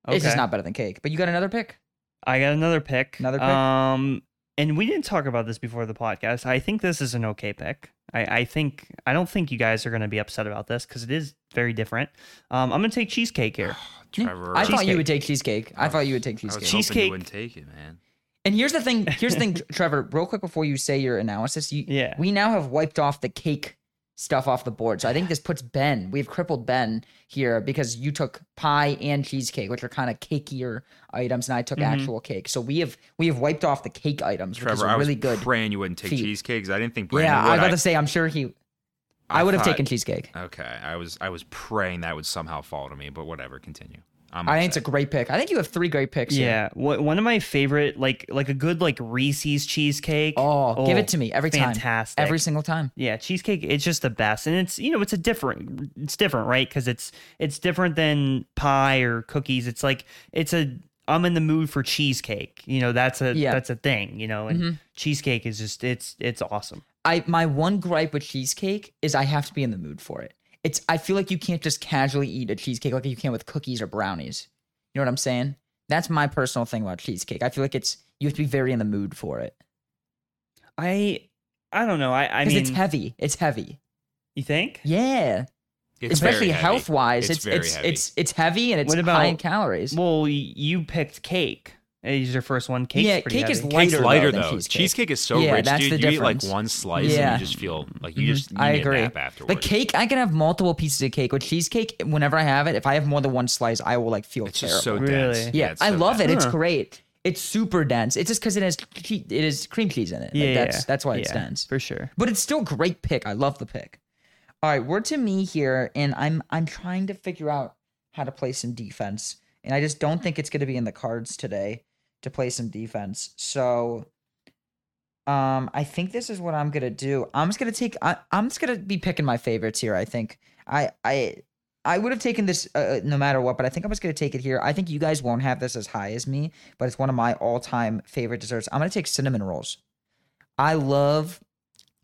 Okay. It's just not better than cake. But you got another pick? I got another pick. Another pick? Um, and we didn't talk about this before the podcast. I think this is an okay pick. I, I think I don't think you guys are going to be upset about this because it is very different. Um, I'm going to take cheesecake here. Trevor. I thought you would take cheesecake. I thought you would take cheesecake. Cheesecake- wouldn't take it, man. And here's the thing. Here's the thing, Trevor. Real quick before you say your analysis, you, Yeah. we now have wiped off the cake stuff off the board. So I think this puts Ben. We've crippled Ben here because you took pie and cheesecake, which are kind of cakier items, and I took Mhm. actual cake. So we have we have wiped off the cake items, which is Trevor, a I was really good. praying you wouldn't take feat. cheesecake because I didn't think Brandon yeah, I would. was about I- to say I'm sure he. I, would have taken cheesecake. Okay, I was I was praying that would somehow fall to me, but whatever. Continue. I'm I think it's a great pick. I think you have three great picks. Yeah, wha- one of my favorite, like like a good like Reese's cheesecake. Oh, give it to me every time. fantastic. Every single time. Yeah, cheesecake. It's just the best, and it's you know it's a different. It's different, right? Because it's it's different than pie or cookies. It's like it's a. I'm in the mood for cheesecake. You know that's a Yeah. that's a thing. You know, and Mhm. cheesecake is just it's it's awesome. I my one gripe with cheesecake is I have to be in the mood for it. It's I feel like you can't just casually eat a cheesecake like you can with cookies or brownies. You know what I'm saying? That's my personal thing about cheesecake. I feel like it's you have to be very in the mood for it I I don't know. I I mean, it's heavy. It's heavy. you think? Yeah, It's especially very heavy. health wise. It's It's very it's heavy. it's it's heavy and it's What high in calories. Well, you picked cake. Is your first one? Cake's Yeah, pretty cake is heavy. light- Cake's lighter, lighter though, though. than Cheesecake. cheesecake. is so Yeah, rich, that's dude. the you eat like one slice Yeah. and you just feel like you Mhm. just you I need agree. a nap The afterwards. cake, I can have multiple pieces of cake. With cheesecake, whenever I have it, if I have more than one slice, I will like feel it's terrible. just so Really? dense. Yeah, it's I so love it. dense. It's great. It's super dense. It's just because it has che- it is cream cheese in it. Like, Yeah, that's yeah, that's why it's yeah, dense. for sure. But it's still a great pick. I love the pick. All right, we're to me here, and I'm I'm trying to figure out how to play some defense, and I just don't think it's going to be in the cards today to play some defense. So, um, I think this is what I'm gonna do. I'm just gonna take. I, I'm just gonna be picking my favorites here. I think I I I would have taken this uh, no matter what, but I think I'm just gonna take it here. I think you guys won't have this as high as me, but it's one of my all-time favorite desserts. I'm gonna take cinnamon rolls. I love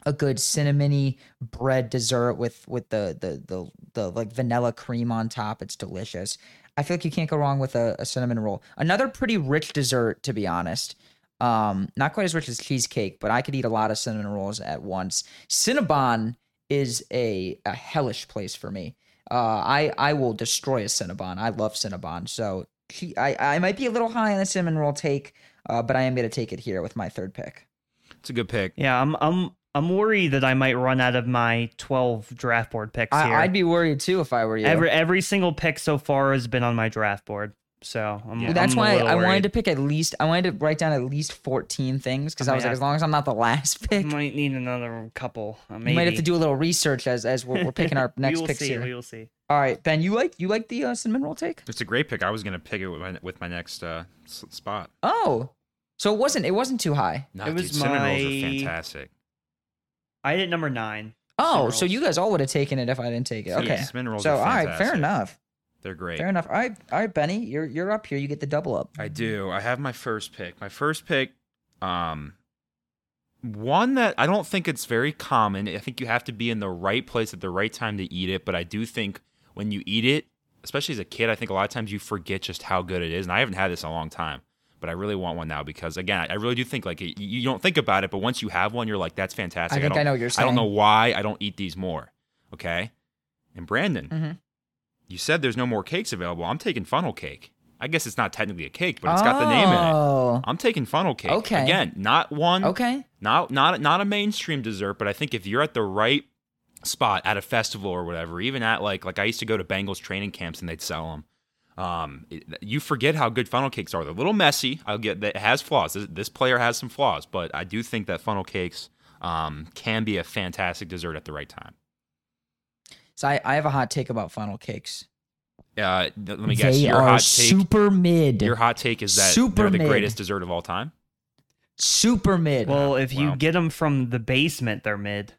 a good cinnamony bread dessert with with the the the the like vanilla cream on top. It's delicious. I feel like you can't go wrong with a, a cinnamon roll. Another pretty rich dessert, to be honest. Um, not quite as rich as cheesecake, but I could eat a lot of cinnamon rolls at once. Cinnabon is a, a hellish place for me. Uh, I I will destroy a Cinnabon. I love Cinnabon. So she, I I might be a little high on the cinnamon roll take, uh, but I am gonna take it here with my third pick. It's a good pick. Yeah, I'm I'm I'm worried that I might run out of my 12 draft board picks here. I, I'd be worried too if I were you. Every every single pick so far has been on my draft board. So I'm, Well, That's I'm why little I wanted to pick at least. I wanted to write down at least fourteen things because I I was like, have- as long as I'm not the last pick, I Might need another couple. Uh, maybe. we might have to do a little research as as we're, we're picking our next we will picks see. here. We will see. All right, Ben, you like you like the uh, cinnamon roll take? It's a great pick. I was gonna pick it with my, with my next uh, s- spot. Oh, so it wasn't it wasn't too high. No, It dude, was cinnamon rolls are fantastic. I did number nine. Oh, Cinnamon so you guys all would have taken it if I didn't take it. Okay. Yeah, Okay, cinnamon rolls so are all right, fair fantastic. enough, They're great. fair enough. All right, all right, Benny, you're you're up here. You get the double up. I do. I have my first pick. My first pick, um, one that I don't think it's very common. I think you have to be in the right place at the right time to eat it. But I do think when you eat it, especially as a kid, I think a lot of times you forget just how good it is. And I haven't had this in a long time, but I really want one now because again, I I really do think like you- you don't think about it, but once you have one, you're like, that's fantastic. I think don't- I know you're I don't know why I don't eat these more. Okay, and Brandon, Mhm. you said there's no more cakes available. I'm taking funnel cake. I guess it's not technically a cake, but it's got the name in it. Oh, I'm taking funnel cake. Okay. Again, not one, okay. not not not a mainstream dessert, but I think if you're at the right spot at a festival or whatever, even at like like I used to go to Bengals training camps and they'd sell them. Um, it- you forget how good funnel cakes are. They're a little messy. I'll get that has flaws. This, this player has some flaws, but I do think that funnel cakes um, can be a fantastic dessert at the right time. So I, I have a hot take about funnel cakes. Uh, th- let me guess. they your are hot take. super mid. Your hot take is that Super they're the mid. greatest dessert of all time. super mid. Well, if you Wow. get them from the basement, they're mid.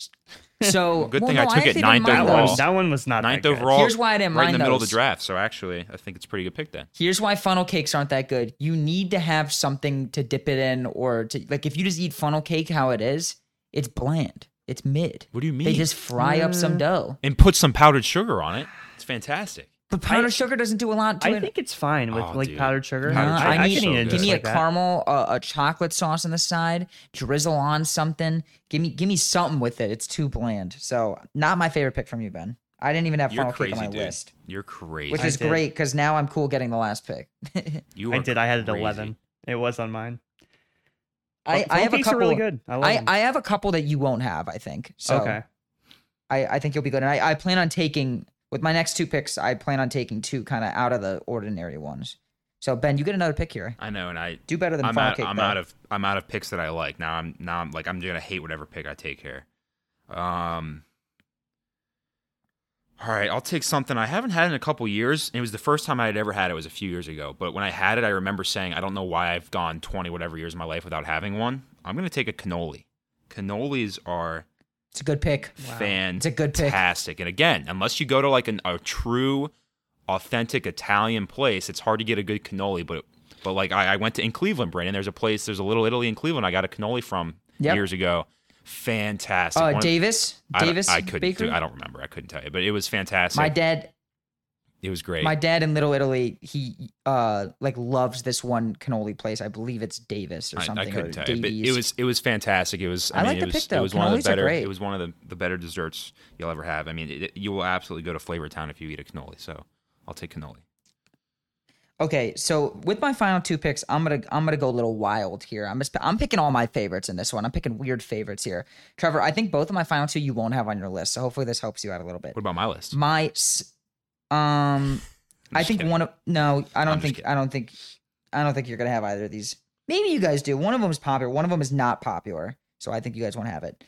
So Good well, thing no, I took actually it ninth mind That overall. one, that one was not Ninth that good. overall. Here's why I didn't right in mind the middle of the draft. So actually, I think it's a pretty good pick then. Here's why funnel cakes aren't that good. You need to have something to dip it in, or to like if you just eat funnel cake how it is, it's bland. It's mid. What do you mean? They just fry up some Uh, dough. and put some powdered sugar on it. It's fantastic. But powdered sugar doesn't do a lot to I it. I think it's fine with Oh, like dude. powdered sugar. Powdered Uh, sugar I is need, so can eat it give me like a that. caramel, uh, a chocolate sauce on the side, drizzle on something. Give me, give me something with it. It's too bland. So not my favorite pick from you, Ben. I didn't even have You're funnel crazy, cake on my dude. list, You're crazy. which is great because now I'm cool getting the last pick. you I are did. I had it crazy. eleven. It was on mine. I, Funnel I have a cakes are couple. really good. I love I, them. I have a couple that you won't have. I think. So okay. I, I think you'll be good. And I, I plan on taking with my next two picks. I plan on taking two kind of out of the ordinary ones. So Ben, you get another pick here. I know, and I. Do better than I'm out. cake. I'm out of. I'm out of picks that I like. Now I'm. Now I'm like. I'm gonna hate whatever pick I take here. Um. All right, I'll take something I haven't had in a couple years. It was the first time I had ever had it was a few years ago. But when I had it, I remember saying, I don't know why I've gone 20 whatever years of my life without having one. I'm going to take a cannoli. Cannolis are It's a good pick. Wow. fantastic. It's a good pick. Fantastic. And again, unless you go to like an, a true, authentic Italian place, it's hard to get a good cannoli. But but like I, I went to in Cleveland, Brandon. There's a place. There's a little Italy in Cleveland. I got a cannoli from Yep. years ago. Fantastic. Uh, One- Davis, I Davis I, couldn't. Bakery. Do, I don't remember. I couldn't tell you, but it was fantastic. my dad, it was great. my dad in Little Italy, he uh like loves this one cannoli place. I believe it's Davis or I, something. I couldn't tell you, but it was it was fantastic. It was. I, I mean, like it the was pick, though. it was one of the better. great. It was one of the, the better desserts you'll ever have. I mean, it, you will absolutely go to Flavor Town if you eat a cannoli. So I'll take cannoli. Okay, so with my final two picks, I'm gonna I'm gonna go a little wild here. I'm just, I'm picking all my favorites in this one. I'm picking weird favorites here. Trevor, I think both of my final two you won't have on your list, so hopefully this helps you out a little bit. What about my list? My, um, I think kidding. one of no, I don't I'm think. I don't think I don't think you're gonna have either of these. Maybe you guys do. One of them is popular. One of them is not popular. So I think you guys won't have it.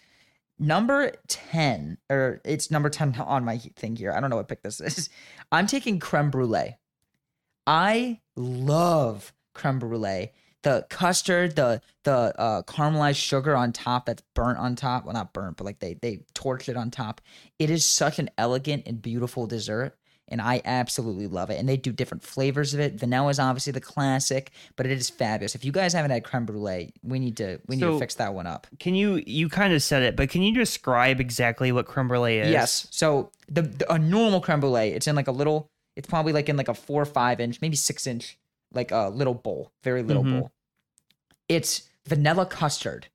Number ten, or it's number ten on my thing here. I don't know what pick this is. I'm taking creme brulee. I love creme brulee. The custard, the the uh, caramelized sugar on top that's burnt on top. Well, not burnt, but like they they torched it on top. It is such an elegant and beautiful dessert, and I absolutely love it. And they do different flavors of it. Vanilla is obviously the classic, but it is fabulous. If you guys haven't had creme brulee, we need to we need to fix that one up. Can you you kind of said it, but can you describe exactly what creme brulee is? Yes. So the, the a normal creme brulee, it's in like a little. It's probably like in like a four or five inch, maybe six inch, like a little bowl, very little Mhm. bowl. It's vanilla custard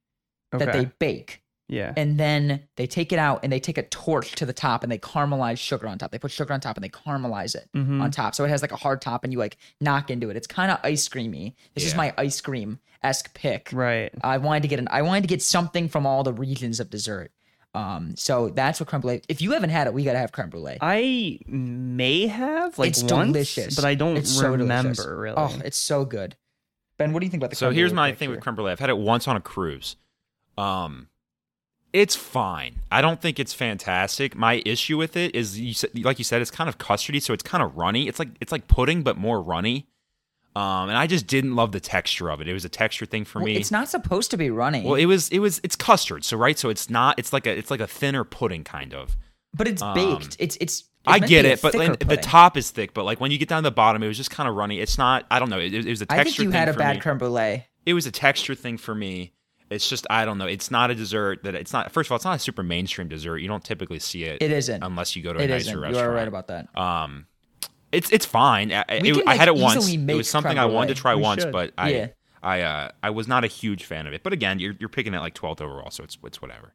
Okay. that they bake, yeah. and then they take it out and they take a torch to the top and they caramelize sugar on top. They put sugar on top and they caramelize it Mhm. on top, so it has like a hard top, and you like knock into it. It's kind of ice creamy. This is my ice cream esque pick. Right. I wanted to get an I wanted to get something from all the regions of dessert. Um, so that's what creme brulee. If you haven't had it, we gotta have creme brulee. I may have like it's once, delicious, but I don't It's remember delicious. really. Oh, it's so good. Ben, what do you think about the? So creme here's my picture? thing with creme brulee. I've had it once on a cruise. Um, it's fine. I don't think it's fantastic. My issue with it is, you said, like you said, it's kind of custardy, so it's kind of runny. It's like it's like pudding, but more runny. Um, and I just didn't love the texture of it. It was a texture thing for Well, me. it's not supposed to be runny, well, it was it was it's custard, so right, so it's not. It's like a it's like a thinner pudding kind of. but it's um, baked. It's it's. it's I get it, but like, the top is thick. But like when you get down to the bottom, it was just kind of runny. It's not. I don't know. It, it was a texture. I think you had a bad me. creme brulee. it was a texture thing for me. It's just I don't know. It's not a dessert that it's not. First of all, it's not a super mainstream dessert. You don't typically see it. It isn't. unless you go to a It nicer isn't. You are right about that. Um, it's it's fine. I, it- can, I had it once. It was something I wanted to try We once, should. but I Yeah. I uh I was not a huge fan of it. But again, you're you're picking it like 12th overall, so it's it's whatever.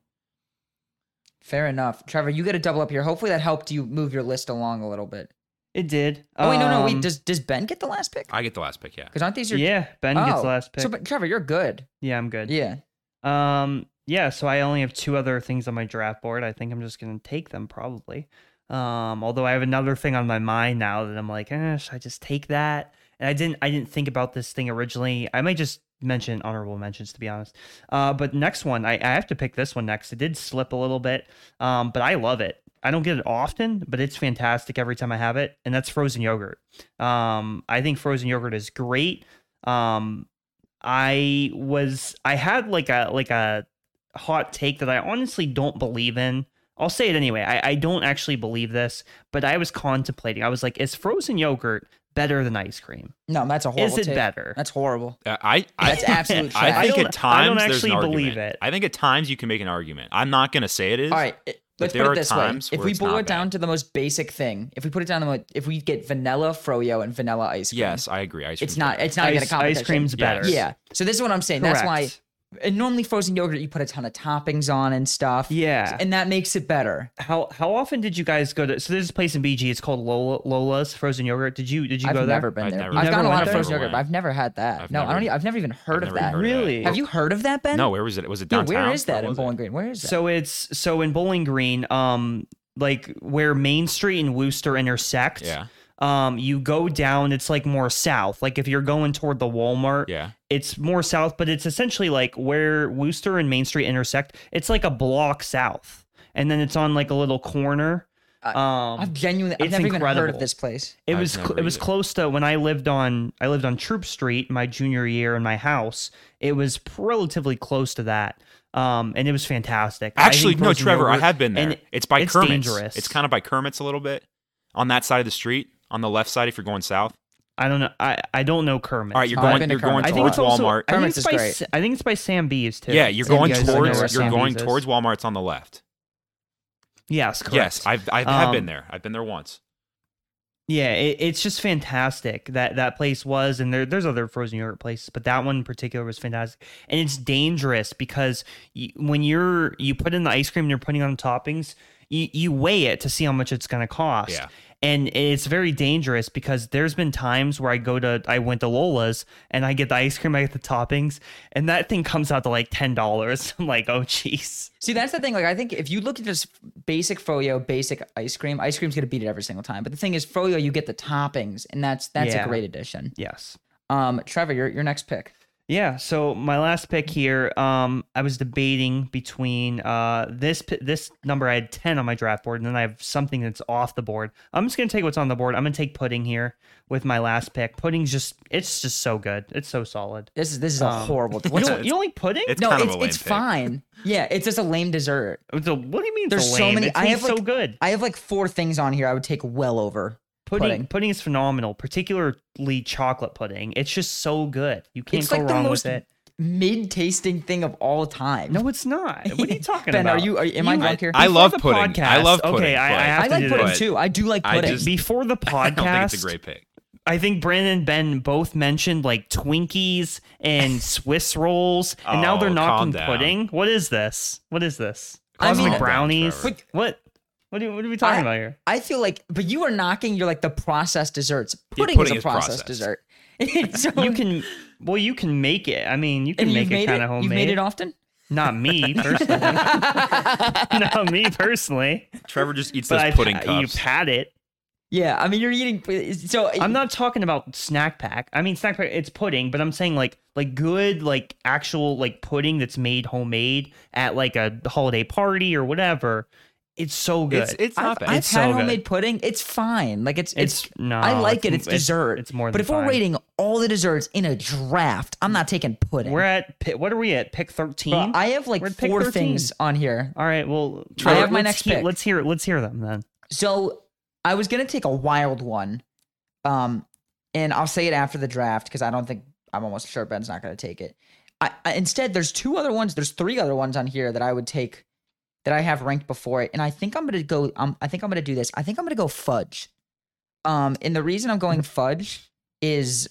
Fair enough, Trevor. You got a double up here. Hopefully that helped you move your list along a little bit. It did. Oh wait, no, no, Um, wait. Does does Ben get the last pick? I get the last pick. Yeah. Because aren't these your? yeah, Ben gets Oh, the last pick. So, but Trevor, you're good. yeah, I'm good. Yeah. Um, yeah, so I only have two other things on my draft board. I think I'm just gonna take them probably. Um, although I have another thing on my mind now that I'm like, eh, should I just take that? And I didn't I didn't think about this thing originally. I might just mention honorable mentions to be honest. Uh, but next one, I, I have to pick this one next. It did slip a little bit. Um, but I love it. I don't get it often, but it's fantastic every time I have it, and that's frozen yogurt. Um, I think frozen yogurt is great. Um, I was I had like a like a hot take that I honestly don't believe in. I'll say it anyway. I, I don't actually believe this, but I was contemplating. I was like, is frozen yogurt better than ice cream? No, that's a horrible. Is it take. better? That's horrible. Uh, I, I That's absolute I think I at times I don't there's actually an believe it. I think at times you can make an argument. I'm not gonna say it is. All right. It- But Let's there put are it this way. If we boil it down bad. to the most basic thing, if we put it down to what- if we get vanilla froyo and vanilla ice cream, Yes, I agree. Ice it's not. better. It's not even a ice, competition. ice cream's better. Yeah. So this is what I'm saying. That's why. Correct. And normally frozen yogurt, you put a ton of toppings on and stuff. Yeah. And that makes it better. How how often did you guys go to? So there's a place in BG. It's called Lola, Lola's Frozen Yogurt. Did you did you I've go there? never been there. never- I've You gotten a lot went of frozen yogurt, but I've never had that. I've no, I don't. e- I've never even heard I've of never that. heard of that. Really? Have you heard of that, Ben? No, where was it? Was it downtown? Yeah, where is that in was it? Bowling Green? Where is that? So it's so in Bowling Green, um, like where Main Street and Wooster intersect. Yeah. Um, you go down. It's like more south. Like if you're going toward the Walmart, Yeah. It's more south, but it's essentially like where Wooster and Main Street intersect. It's like a block south, and then it's on like a little corner. Um, I've genuinely, I've it's never even heard of this place. it I've was cl- it was close to when I lived on I lived on Troop Street my junior year in my house. It was relatively close to that. Um, and it was fantastic. Actually, no, frozen Trevor, I have been there. and it's by it's Kermit's. dangerous. It's kind of by Kermit's a little bit on that side of the street, on the left side if you're going south. I don't know. I, I don't know Kermit. All right, you're Oh, I've going. been to You're going Kermit's. I think it's towards also, Walmart. I think Kermit's it's is by great. Sa- I think it's by Sam B's too. yeah, you're Sam going B's, I know towards. where You're Sam going B's is. towards Walmart. It's on the left. Yes, correct. Yes, I've I've have been Um, there. I've been there once. Yeah, it, it's just fantastic that that place was, and there there's other frozen yogurt places, but that one in particular was fantastic. And it's dangerous because you, when you're you put in the ice cream and you're putting on toppings, you you weigh it to see how much it's going to cost. Yeah. And it's very dangerous because there's been times where I go to I went to Lola's and I get the ice cream, I get the toppings, and that thing comes out to like ten dollars. I'm like, oh jeez. See, that's the thing. Like, I think if you look at just basic froyo, basic ice cream, ice cream's gonna beat it every single time. But the thing is, froyo, you get the toppings, and that's that's Yeah. a great addition. Yes. Um, Trevor, your your next pick. Yeah, so my last pick here, um, I was debating between uh this this number I had ten on my draft board, and then I have something that's off the board. I'm just gonna take what's on the board. I'm gonna take pudding here with my last pick. Pudding's just it's just so good. It's so solid. This is this is a Um, horrible. You What's, don't, you don't like pudding? It's no, kind it's of a lame it's pick. fine. Yeah, it's just a lame dessert. It's a- what do you mean? There's it's so lame? many- It I have, tastes so like, good. I have like four things on here I would take well over Pudding, pudding. pudding is phenomenal, particularly chocolate pudding. It's just so good. You can't It's go like the wrong most with it. mid-tasting thing of all time. No, it's not. What are you talking Ben, about? are you? Are, am I You- drunk here? I Before love the pudding. I love pudding. okay, I- I have I to like do pudding this. too. I do like pudding. just- Before the podcast, I don't think it's a great pick. I think Brandon and Ben both mentioned like Twinkies and Swiss rolls, and now they're Oh, knocking pudding. What is this? What is this? I Cosmic mean- brownies. Calm down, what? What are, what are we talking I- about here? I feel like, but you are knocking. You're like the processed desserts. Yeah, Pudding, pudding is a is processed processed. dessert. so, You can, well, you can make it. I mean, you can make it kind of homemade. You've made it often. Not me personally. Not me personally. Trevor just eats But those I pudding pa- you cups. pat it. Yeah, I mean you're eating. So I'm not talking about snack pack. I mean snack pack. It's pudding, but I'm saying like like good like actual like pudding that's made homemade at like a holiday party or whatever. It's so good. It's it's not I've, bad. I've It's had so good. homemade pudding. It's fine. Like it's it's. It's- no, I like it. it's- It's it's- dessert. it's more But than if we're rating all the desserts in a draft, I'm not taking pudding. We're at what are we at? Pick thirteen. I have like We're at pick four 13. things on here. All right. Well, I have my let's next hear- pick. Let's hear. Let's hear them then. So I was gonna take a wild one, um, and I'll say it after the draft because I don't think I'm almost sure Ben's not gonna take it. I, I instead there's two other ones. There's three other ones on here that I would take that I have ranked before it, and I think I'm gonna go. Um, I think I'm gonna do this. I think I'm gonna go fudge. Um, and the reason I'm going fudge is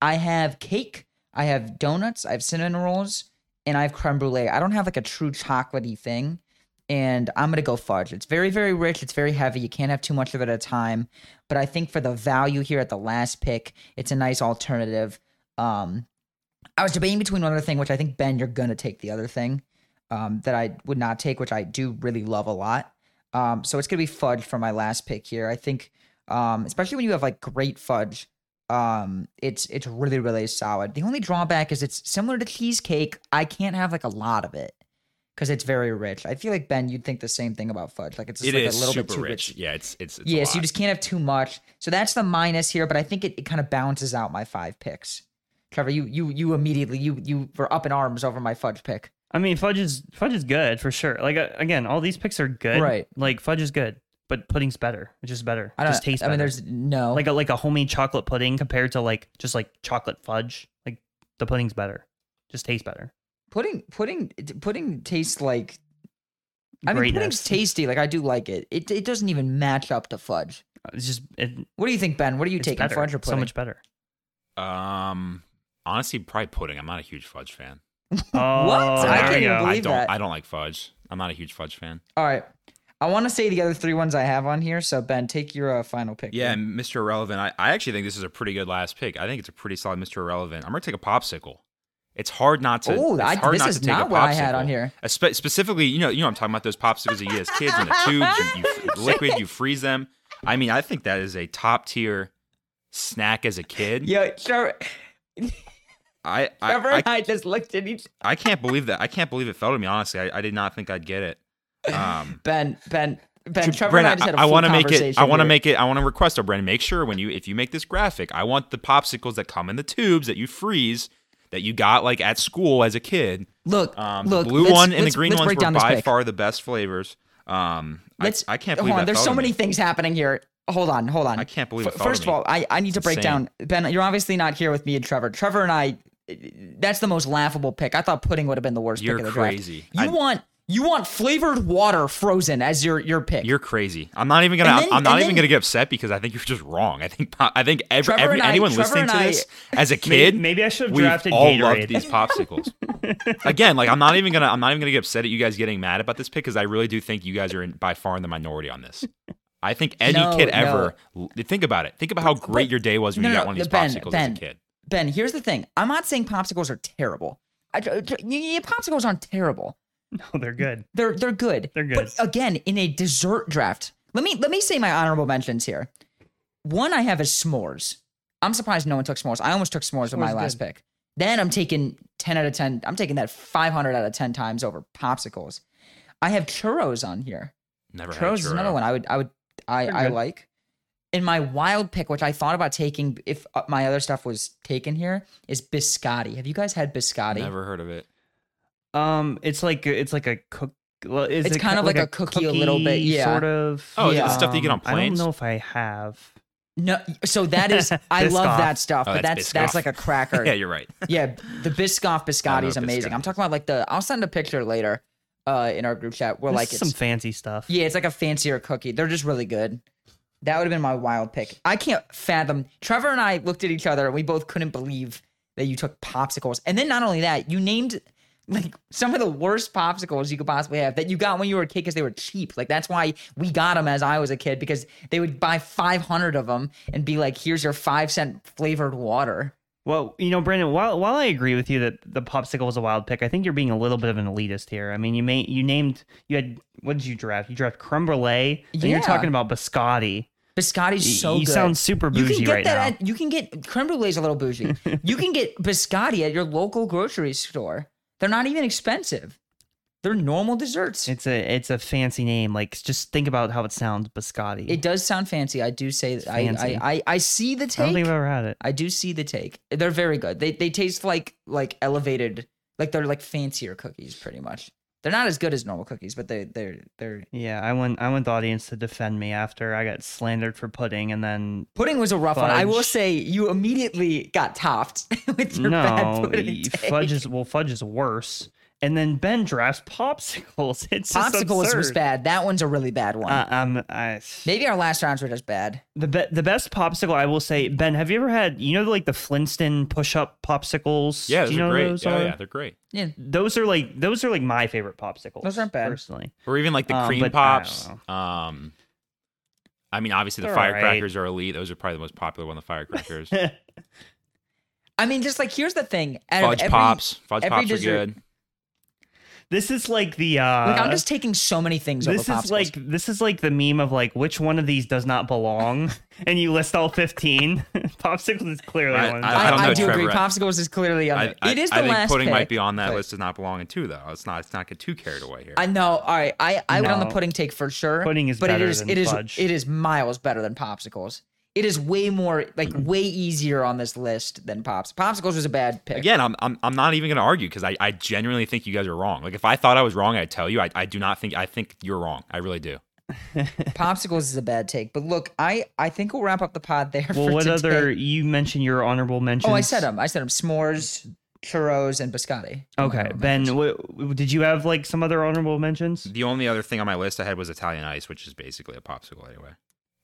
I have cake, I have donuts, I have cinnamon rolls, and I have creme brulee. I don't have like a true chocolatey thing and I'm gonna go fudge. It's very, very rich. It's very heavy. You can't have too much of it at a time. But I think for the value here at the last pick, it's a nice alternative. Um, I was debating between one other thing, which I think Ben, you're gonna take the other thing um, that I would not take, which I do really love a lot. Um, so it's gonna be fudge for my last pick here. I think, um, especially when you have like great fudge, um, it's it's really, really solid. The only drawback is it's similar to cheesecake. I can't have like a lot of it because it's very rich. I feel like Ben, you'd think the same thing about fudge. Like it's just It like is a little super bit too rich. rich. Yeah, it's it's, it's Yeah, so you just can't have too much. So that's the minus here, but I think it, it kind of balances out my five picks. Trevor, you you you immediately you you were up in arms over my fudge pick. I mean, fudge is fudge is good for sure. Like uh, again, all these picks are good. Right. Like fudge is good, but pudding's better. It's just better. I It don't just tastes I mean, there's no like a like a homemade chocolate pudding compared to like just like chocolate fudge. Like the pudding's better. Just tastes better. pudding. Pudding pudding tastes like. I mean, Greatness. pudding's tasty. Like I do like it. It it doesn't even match up to fudge. It's just it, What do you think, Ben? What are you it's taking, better. fudge or pudding? so much better. Um, honestly, probably pudding. I'm not a huge fudge fan. Oh, I can't even believe I don't. that. I don't like fudge. I'm not a huge fudge fan. All right. I want to say the other three ones I have on here. So Ben, take your uh, final pick. Yeah. Mr. Irrelevant. I, I actually think this is a pretty good last pick. I think it's a pretty solid Mr. Irrelevant. I'm gonna take a popsicle. It's hard not to. Oh, this not is to take not what I had on here. Espe- specifically, you know, you know, I'm talking about those popsicles that you get as kids in the tubes. You, you liquid, you freeze them. I mean, I think that is a top tier snack as a kid. Yeah, Trevor, I, I, Trevor I, and I just looked at each. I can't believe that. I can't believe it fell to me. Honestly, I, I did not think I'd get it. Um, Ben, Ben, Ben. Trevor and I just had a I, full want to make it. I want to make it. I want to request, oh, Brandon, make sure when you if you make this graphic, I want the popsicles that come in the tubes that you freeze that you got like at school as a kid. Look, Um, look. the blue one and the green ones were by far the best flavors. Um, Let's. I, I can't hold on. There's so many me. things happening here. Hold on, hold on. I can't believe F- it First of all, I, I need to break insane. down. Ben, you're obviously not here with me and Trevor. Trevor and I. That's the most laughable pick. I thought pudding would have been the worst You're pick of the draft. crazy. You I- want you want flavored water frozen as your your pick. You're crazy. I'm not even gonna. Then- I'm not and even then- gonna get upset because I think you're just wrong. I think. I think every, Trevor every I- anyone Trevor listening and to I- this as a kid, maybe I should have we've drafted all Gatorade. loved these popsicles. Again, like I'm not even gonna. I'm not even gonna get upset at you guys getting mad about this pick because I really do think you guys are in, by far in the minority on this. I think any No, kid no. ever. Think about it. Think about how great But- your day was when no, you got one of these Ben, popsicles Ben, as a kid. Ben, here's the thing. I'm not saying popsicles are terrible. I, I- I- popsicles aren't terrible. No, they're good. They're they're good. They're good. But again, in a dessert draft, let me let me say my honorable mentions here. One I have is s'mores. I'm surprised no one took s'mores. I almost took s'mores with my last good. pick. Then I'm taking 10 out of 10. I'm taking that 500 out of 10 times over popsicles. I have churros on here. Never had a Churros is another one I would I would I I like. In my wild pick, which I thought about taking if uh, my other stuff was taken here, is biscotti. Have you guys had biscotti? Never heard of it. Um, it's like it's like a cook. Well, is It's it kind of like a cookie a little bit, yeah. Sort of. Oh, is it the stuff that you get on Um, I don't know if I have. No, so that is I love that stuff, Oh, but that's that's that's like a cracker. yeah, you're right. yeah, the Biscoff biscotti is amazing. biscotti I'm talking about like the. I'll send a picture later, uh, in our group chat. Where This like is it's some fancy stuff. yeah, it's like a fancier cookie. They're just really good. That would have been my wild pick. I can't fathom. Trevor and I looked at each other and we both couldn't believe that you took popsicles. And then not only that, you named like some of the worst popsicles you could possibly have that you got when you were a kid because they were cheap. Like that's why we got them as I was a kid because they would buy 500 of them and be like, "Here's your five cent flavored water." Well, you know, Brandon, while while I agree with you that the popsicle was a wild pick, I think you're being a little bit of an elitist here. I mean, you may you named you had what did you draft? You draft creme brulee, and you're talking about biscotti. Biscotti's so you good. sound super bougie You can get right that now. At, you can get creme brulee's a little bougie. you can get biscotti at your local grocery store. They're not even expensive. They're normal desserts. It's a it's a fancy name. Like just think about how it sounds, biscotti. It does sound fancy. I do say that. I. I, I I see the take. I don't think I've ever had it. I do see the take. They're very good. They they taste like like elevated, like they're like fancier cookies, pretty much. They're not as good as normal cookies, but they they're they're. Yeah, I want I want the audience to defend me after I got slandered for pudding, and then Pudding was a rough one. I will say you immediately got topped with your bad pudding fudge is well fudge is worse. And then Ben drafts popsicles. It's just Popsicle was, was bad. That one's a really bad one. Uh, um, I, Maybe our last rounds were just bad. the be- the best popsicle I will say, Ben. Have you ever had you know like the Flintstone push up popsicles? Yeah, those you know are great. those yeah, are? yeah, they're great. Yeah, Those are like those are like my favorite popsicles. Those aren't bad. personally. Or even like the Um, cream but I pops. Um, I mean, obviously the They're all right. firecrackers are elite. Those are probably the most popular one. The firecrackers, I mean, just like here's the thing. Out fudge every- pops, fudge every pops are good. This is like the uh, Like I'm just taking so many things this over is popsicles. like this is like the meme of like which one of these does not belong, and you list all fifteen. popsicles is clearly I- one. I- I, I don't I know, do Trevor. agree. Popsicles is clearly on I. I, It is the I think last pudding pick, might be on that but- list does not belong in two though. It's not. It's not get too carried away here. I know. All right, I I went on the pudding take for sure. Pudding is but it better is than it is fudge. it is miles better than popsicles. It is way more like mm-hmm. way easier on this list than pops. Popsicles was a bad pick. Again, I'm, I'm I'm not even going to argue because I, I genuinely think you guys are wrong. Like if I thought I was wrong, I'd tell you. I, I do not think I think you're wrong. I really do. Popsicles is a bad take. But look, I I think we'll wrap up the pod there. well, for what today. other you mentioned your honorable mentions? Oh, I said them. I said them. S'mores, churros, and biscotti. Okay, Ben, what, did you have like some other honorable mentions? The only other thing on my list I had was Italian ice, which is basically a popsicle anyway.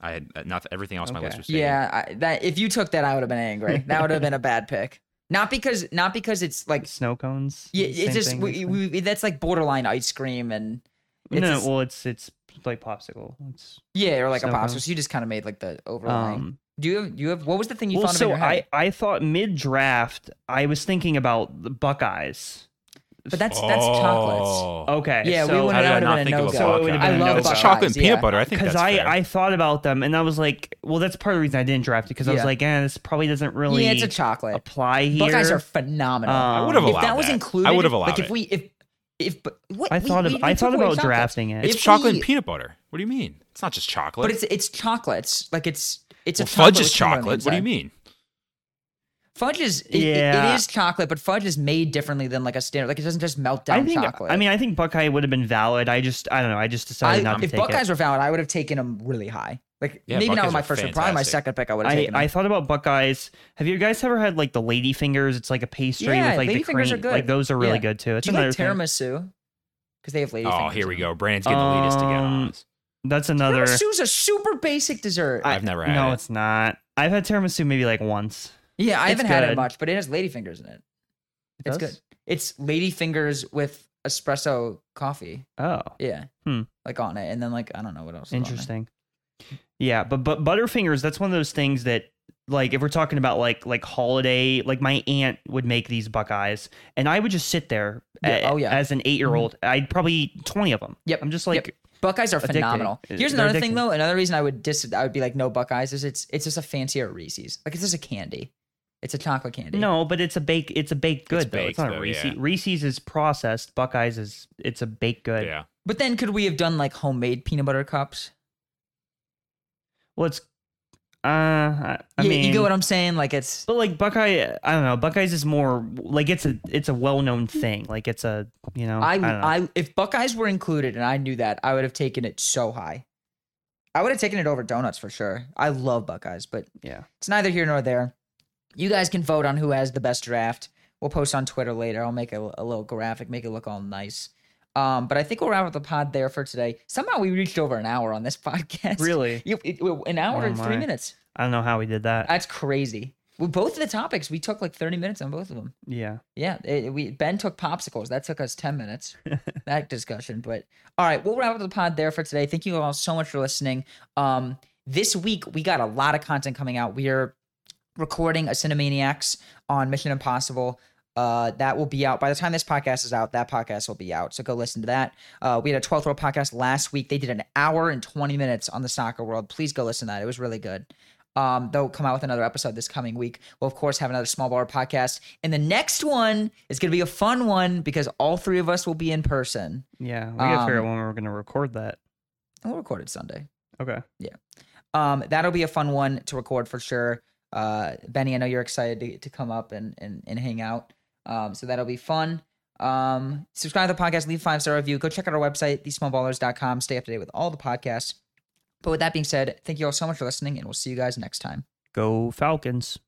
I had uh, not everything else on my list was taken. Yeah, I, that if you took that, I would have been angry. That would have been a bad pick. Not because not because it's like Snow cones. yeah, Same it's just thing, we, we, that's like borderline ice cream and it's no, just- well, it's it's like popsicle. It's yeah, or like a popsicle. cones. So you just kind of made like the overlying. um. do you have, do you have what was the thing you Well, thought so in your head? I I thought mid draft I was thinking about the Buckeyes. But that's that's chocolates. Oh. Okay, Yeah, we so, would How did I have not been a think of no go. So it would've Buckeye? been a no It's go. chocolate and Yeah. peanut butter. I think because that's I fair. I thought about them and I was like, well, that's part of the reason I didn't draft it because I was Yeah. like, eh, this probably doesn't really yeah, it's a chocolate. apply here. Buckeyes are phenomenal. Um, I would have allowed if that was that. included, I would have allowed like if we if if but what I thought we- of we I thought about chocolates. drafting it. it's if chocolate we- and peanut butter. What do you mean? It's not just chocolate. But it's it's chocolates. Like it's it's a well, fudge chocolate is with peanut on the chocolate. What do you mean? Fudge is it, it- Yeah. it is chocolate, but fudge is made differently than like a standard. Like it doesn't just melt down I think chocolate. I mean I think Buckeye would have been valid. I just I don't know. I just decided I, not to if take Buckeyes it. were valid, I would have taken them really high. Like Yeah, maybe not Buckeyes with my first pick, probably my second pick. I would have I, taken. I them. thought about Buckeyes. Have you guys ever had like the lady fingers? It's like a pastry Yeah, with like the lady fingers cream. are good. Like those are really Yeah. good too. It's Do you like tiramisu? Because they have lady. Oh, fingers here we go. Brandon's getting the elitist again. on Um, us. That's another. Tiramisu's a super basic dessert. I've never had no, it. it's not. I've had tiramisu maybe like once. Yeah, I it's haven't had it much, but it has lady fingers in it. It It's does? good. It's lady fingers with espresso coffee. Oh, Yeah. Hmm. Like on it, and then like I don't know what else. is on there. interesting. Yeah, but but Butterfingers, that's one of those things that like if we're talking about like like holiday, like my aunt would make these Buckeyes, and I would just sit there. Yeah, a- oh, yeah. As an eight year old, I'd probably eat twenty of them. Yep, I'm just yep. like. Buckeyes are Addicting. phenomenal. Here's another thing though. Another reason I would dis I would be like no Buckeyes is it's it's just a fancier Reese's. Like it's just a candy. It's a chocolate candy. No, but it's a bake. It's a baked good though. baked, It's not a though, Reese's. yeah. Reese's is processed. Buckeyes is it's a baked good. Yeah. But then could we have done like homemade peanut butter cups? Well, it's. Uh, I, I Yeah, mean, you get what I'm saying? Like it's But like Buckeye, I don't know. Buckeyes is more like it's a it's a well known thing. Like it's a you know. I I, don't know. I if Buckeyes were included and I knew that, I would have taken it so high. I would have taken it over donuts for sure. I love Buckeyes, but yeah. it's neither here nor there. You guys can vote on who has the best draft. We'll post on Twitter later. I'll make a, a little graphic, make it look all nice. Um, but I think we'll wrap up the pod there for today. Somehow we reached over an hour on this podcast. Really? You, it- an hour Oh and three minutes. I don't know how we did that. That's crazy. With both of the topics, we took like 30 minutes on both of them. yeah. Yeah, it, we Ben took popsicles. That took us 10 minutes. that discussion. But all right, we'll wrap up the pod there for today. Thank you all so much for listening. Um, this week we got a lot of content coming out. We are recording a Cinemaniacs on Mission Impossible. Uh, that will be out by the time this podcast is out. That podcast will be out, so go listen to that. Uh, we had a 12th World podcast last week. They did an hour and 20 minutes on the soccer world. Please go listen to that. It was really good. Um, they'll come out with another episode this coming week. We'll of course have another small baller podcast, and the next one is going to be a fun one because all three of us will be in person. Yeah, we gotta figure out Um, when we're gonna record that. We'll record it Sunday. Okay. Yeah. Um, that'll be a fun one to record for sure. Uh, Benny, I know you're excited to, to come up and, and, and hang out. Um, so that'll be fun. Um, subscribe to the podcast, leave five star review. Go check out our website, thesmallballers.com. Stay up to date with all the podcasts. But with that being said, thank you all so much for listening, and we'll see you guys next time. Go Falcons.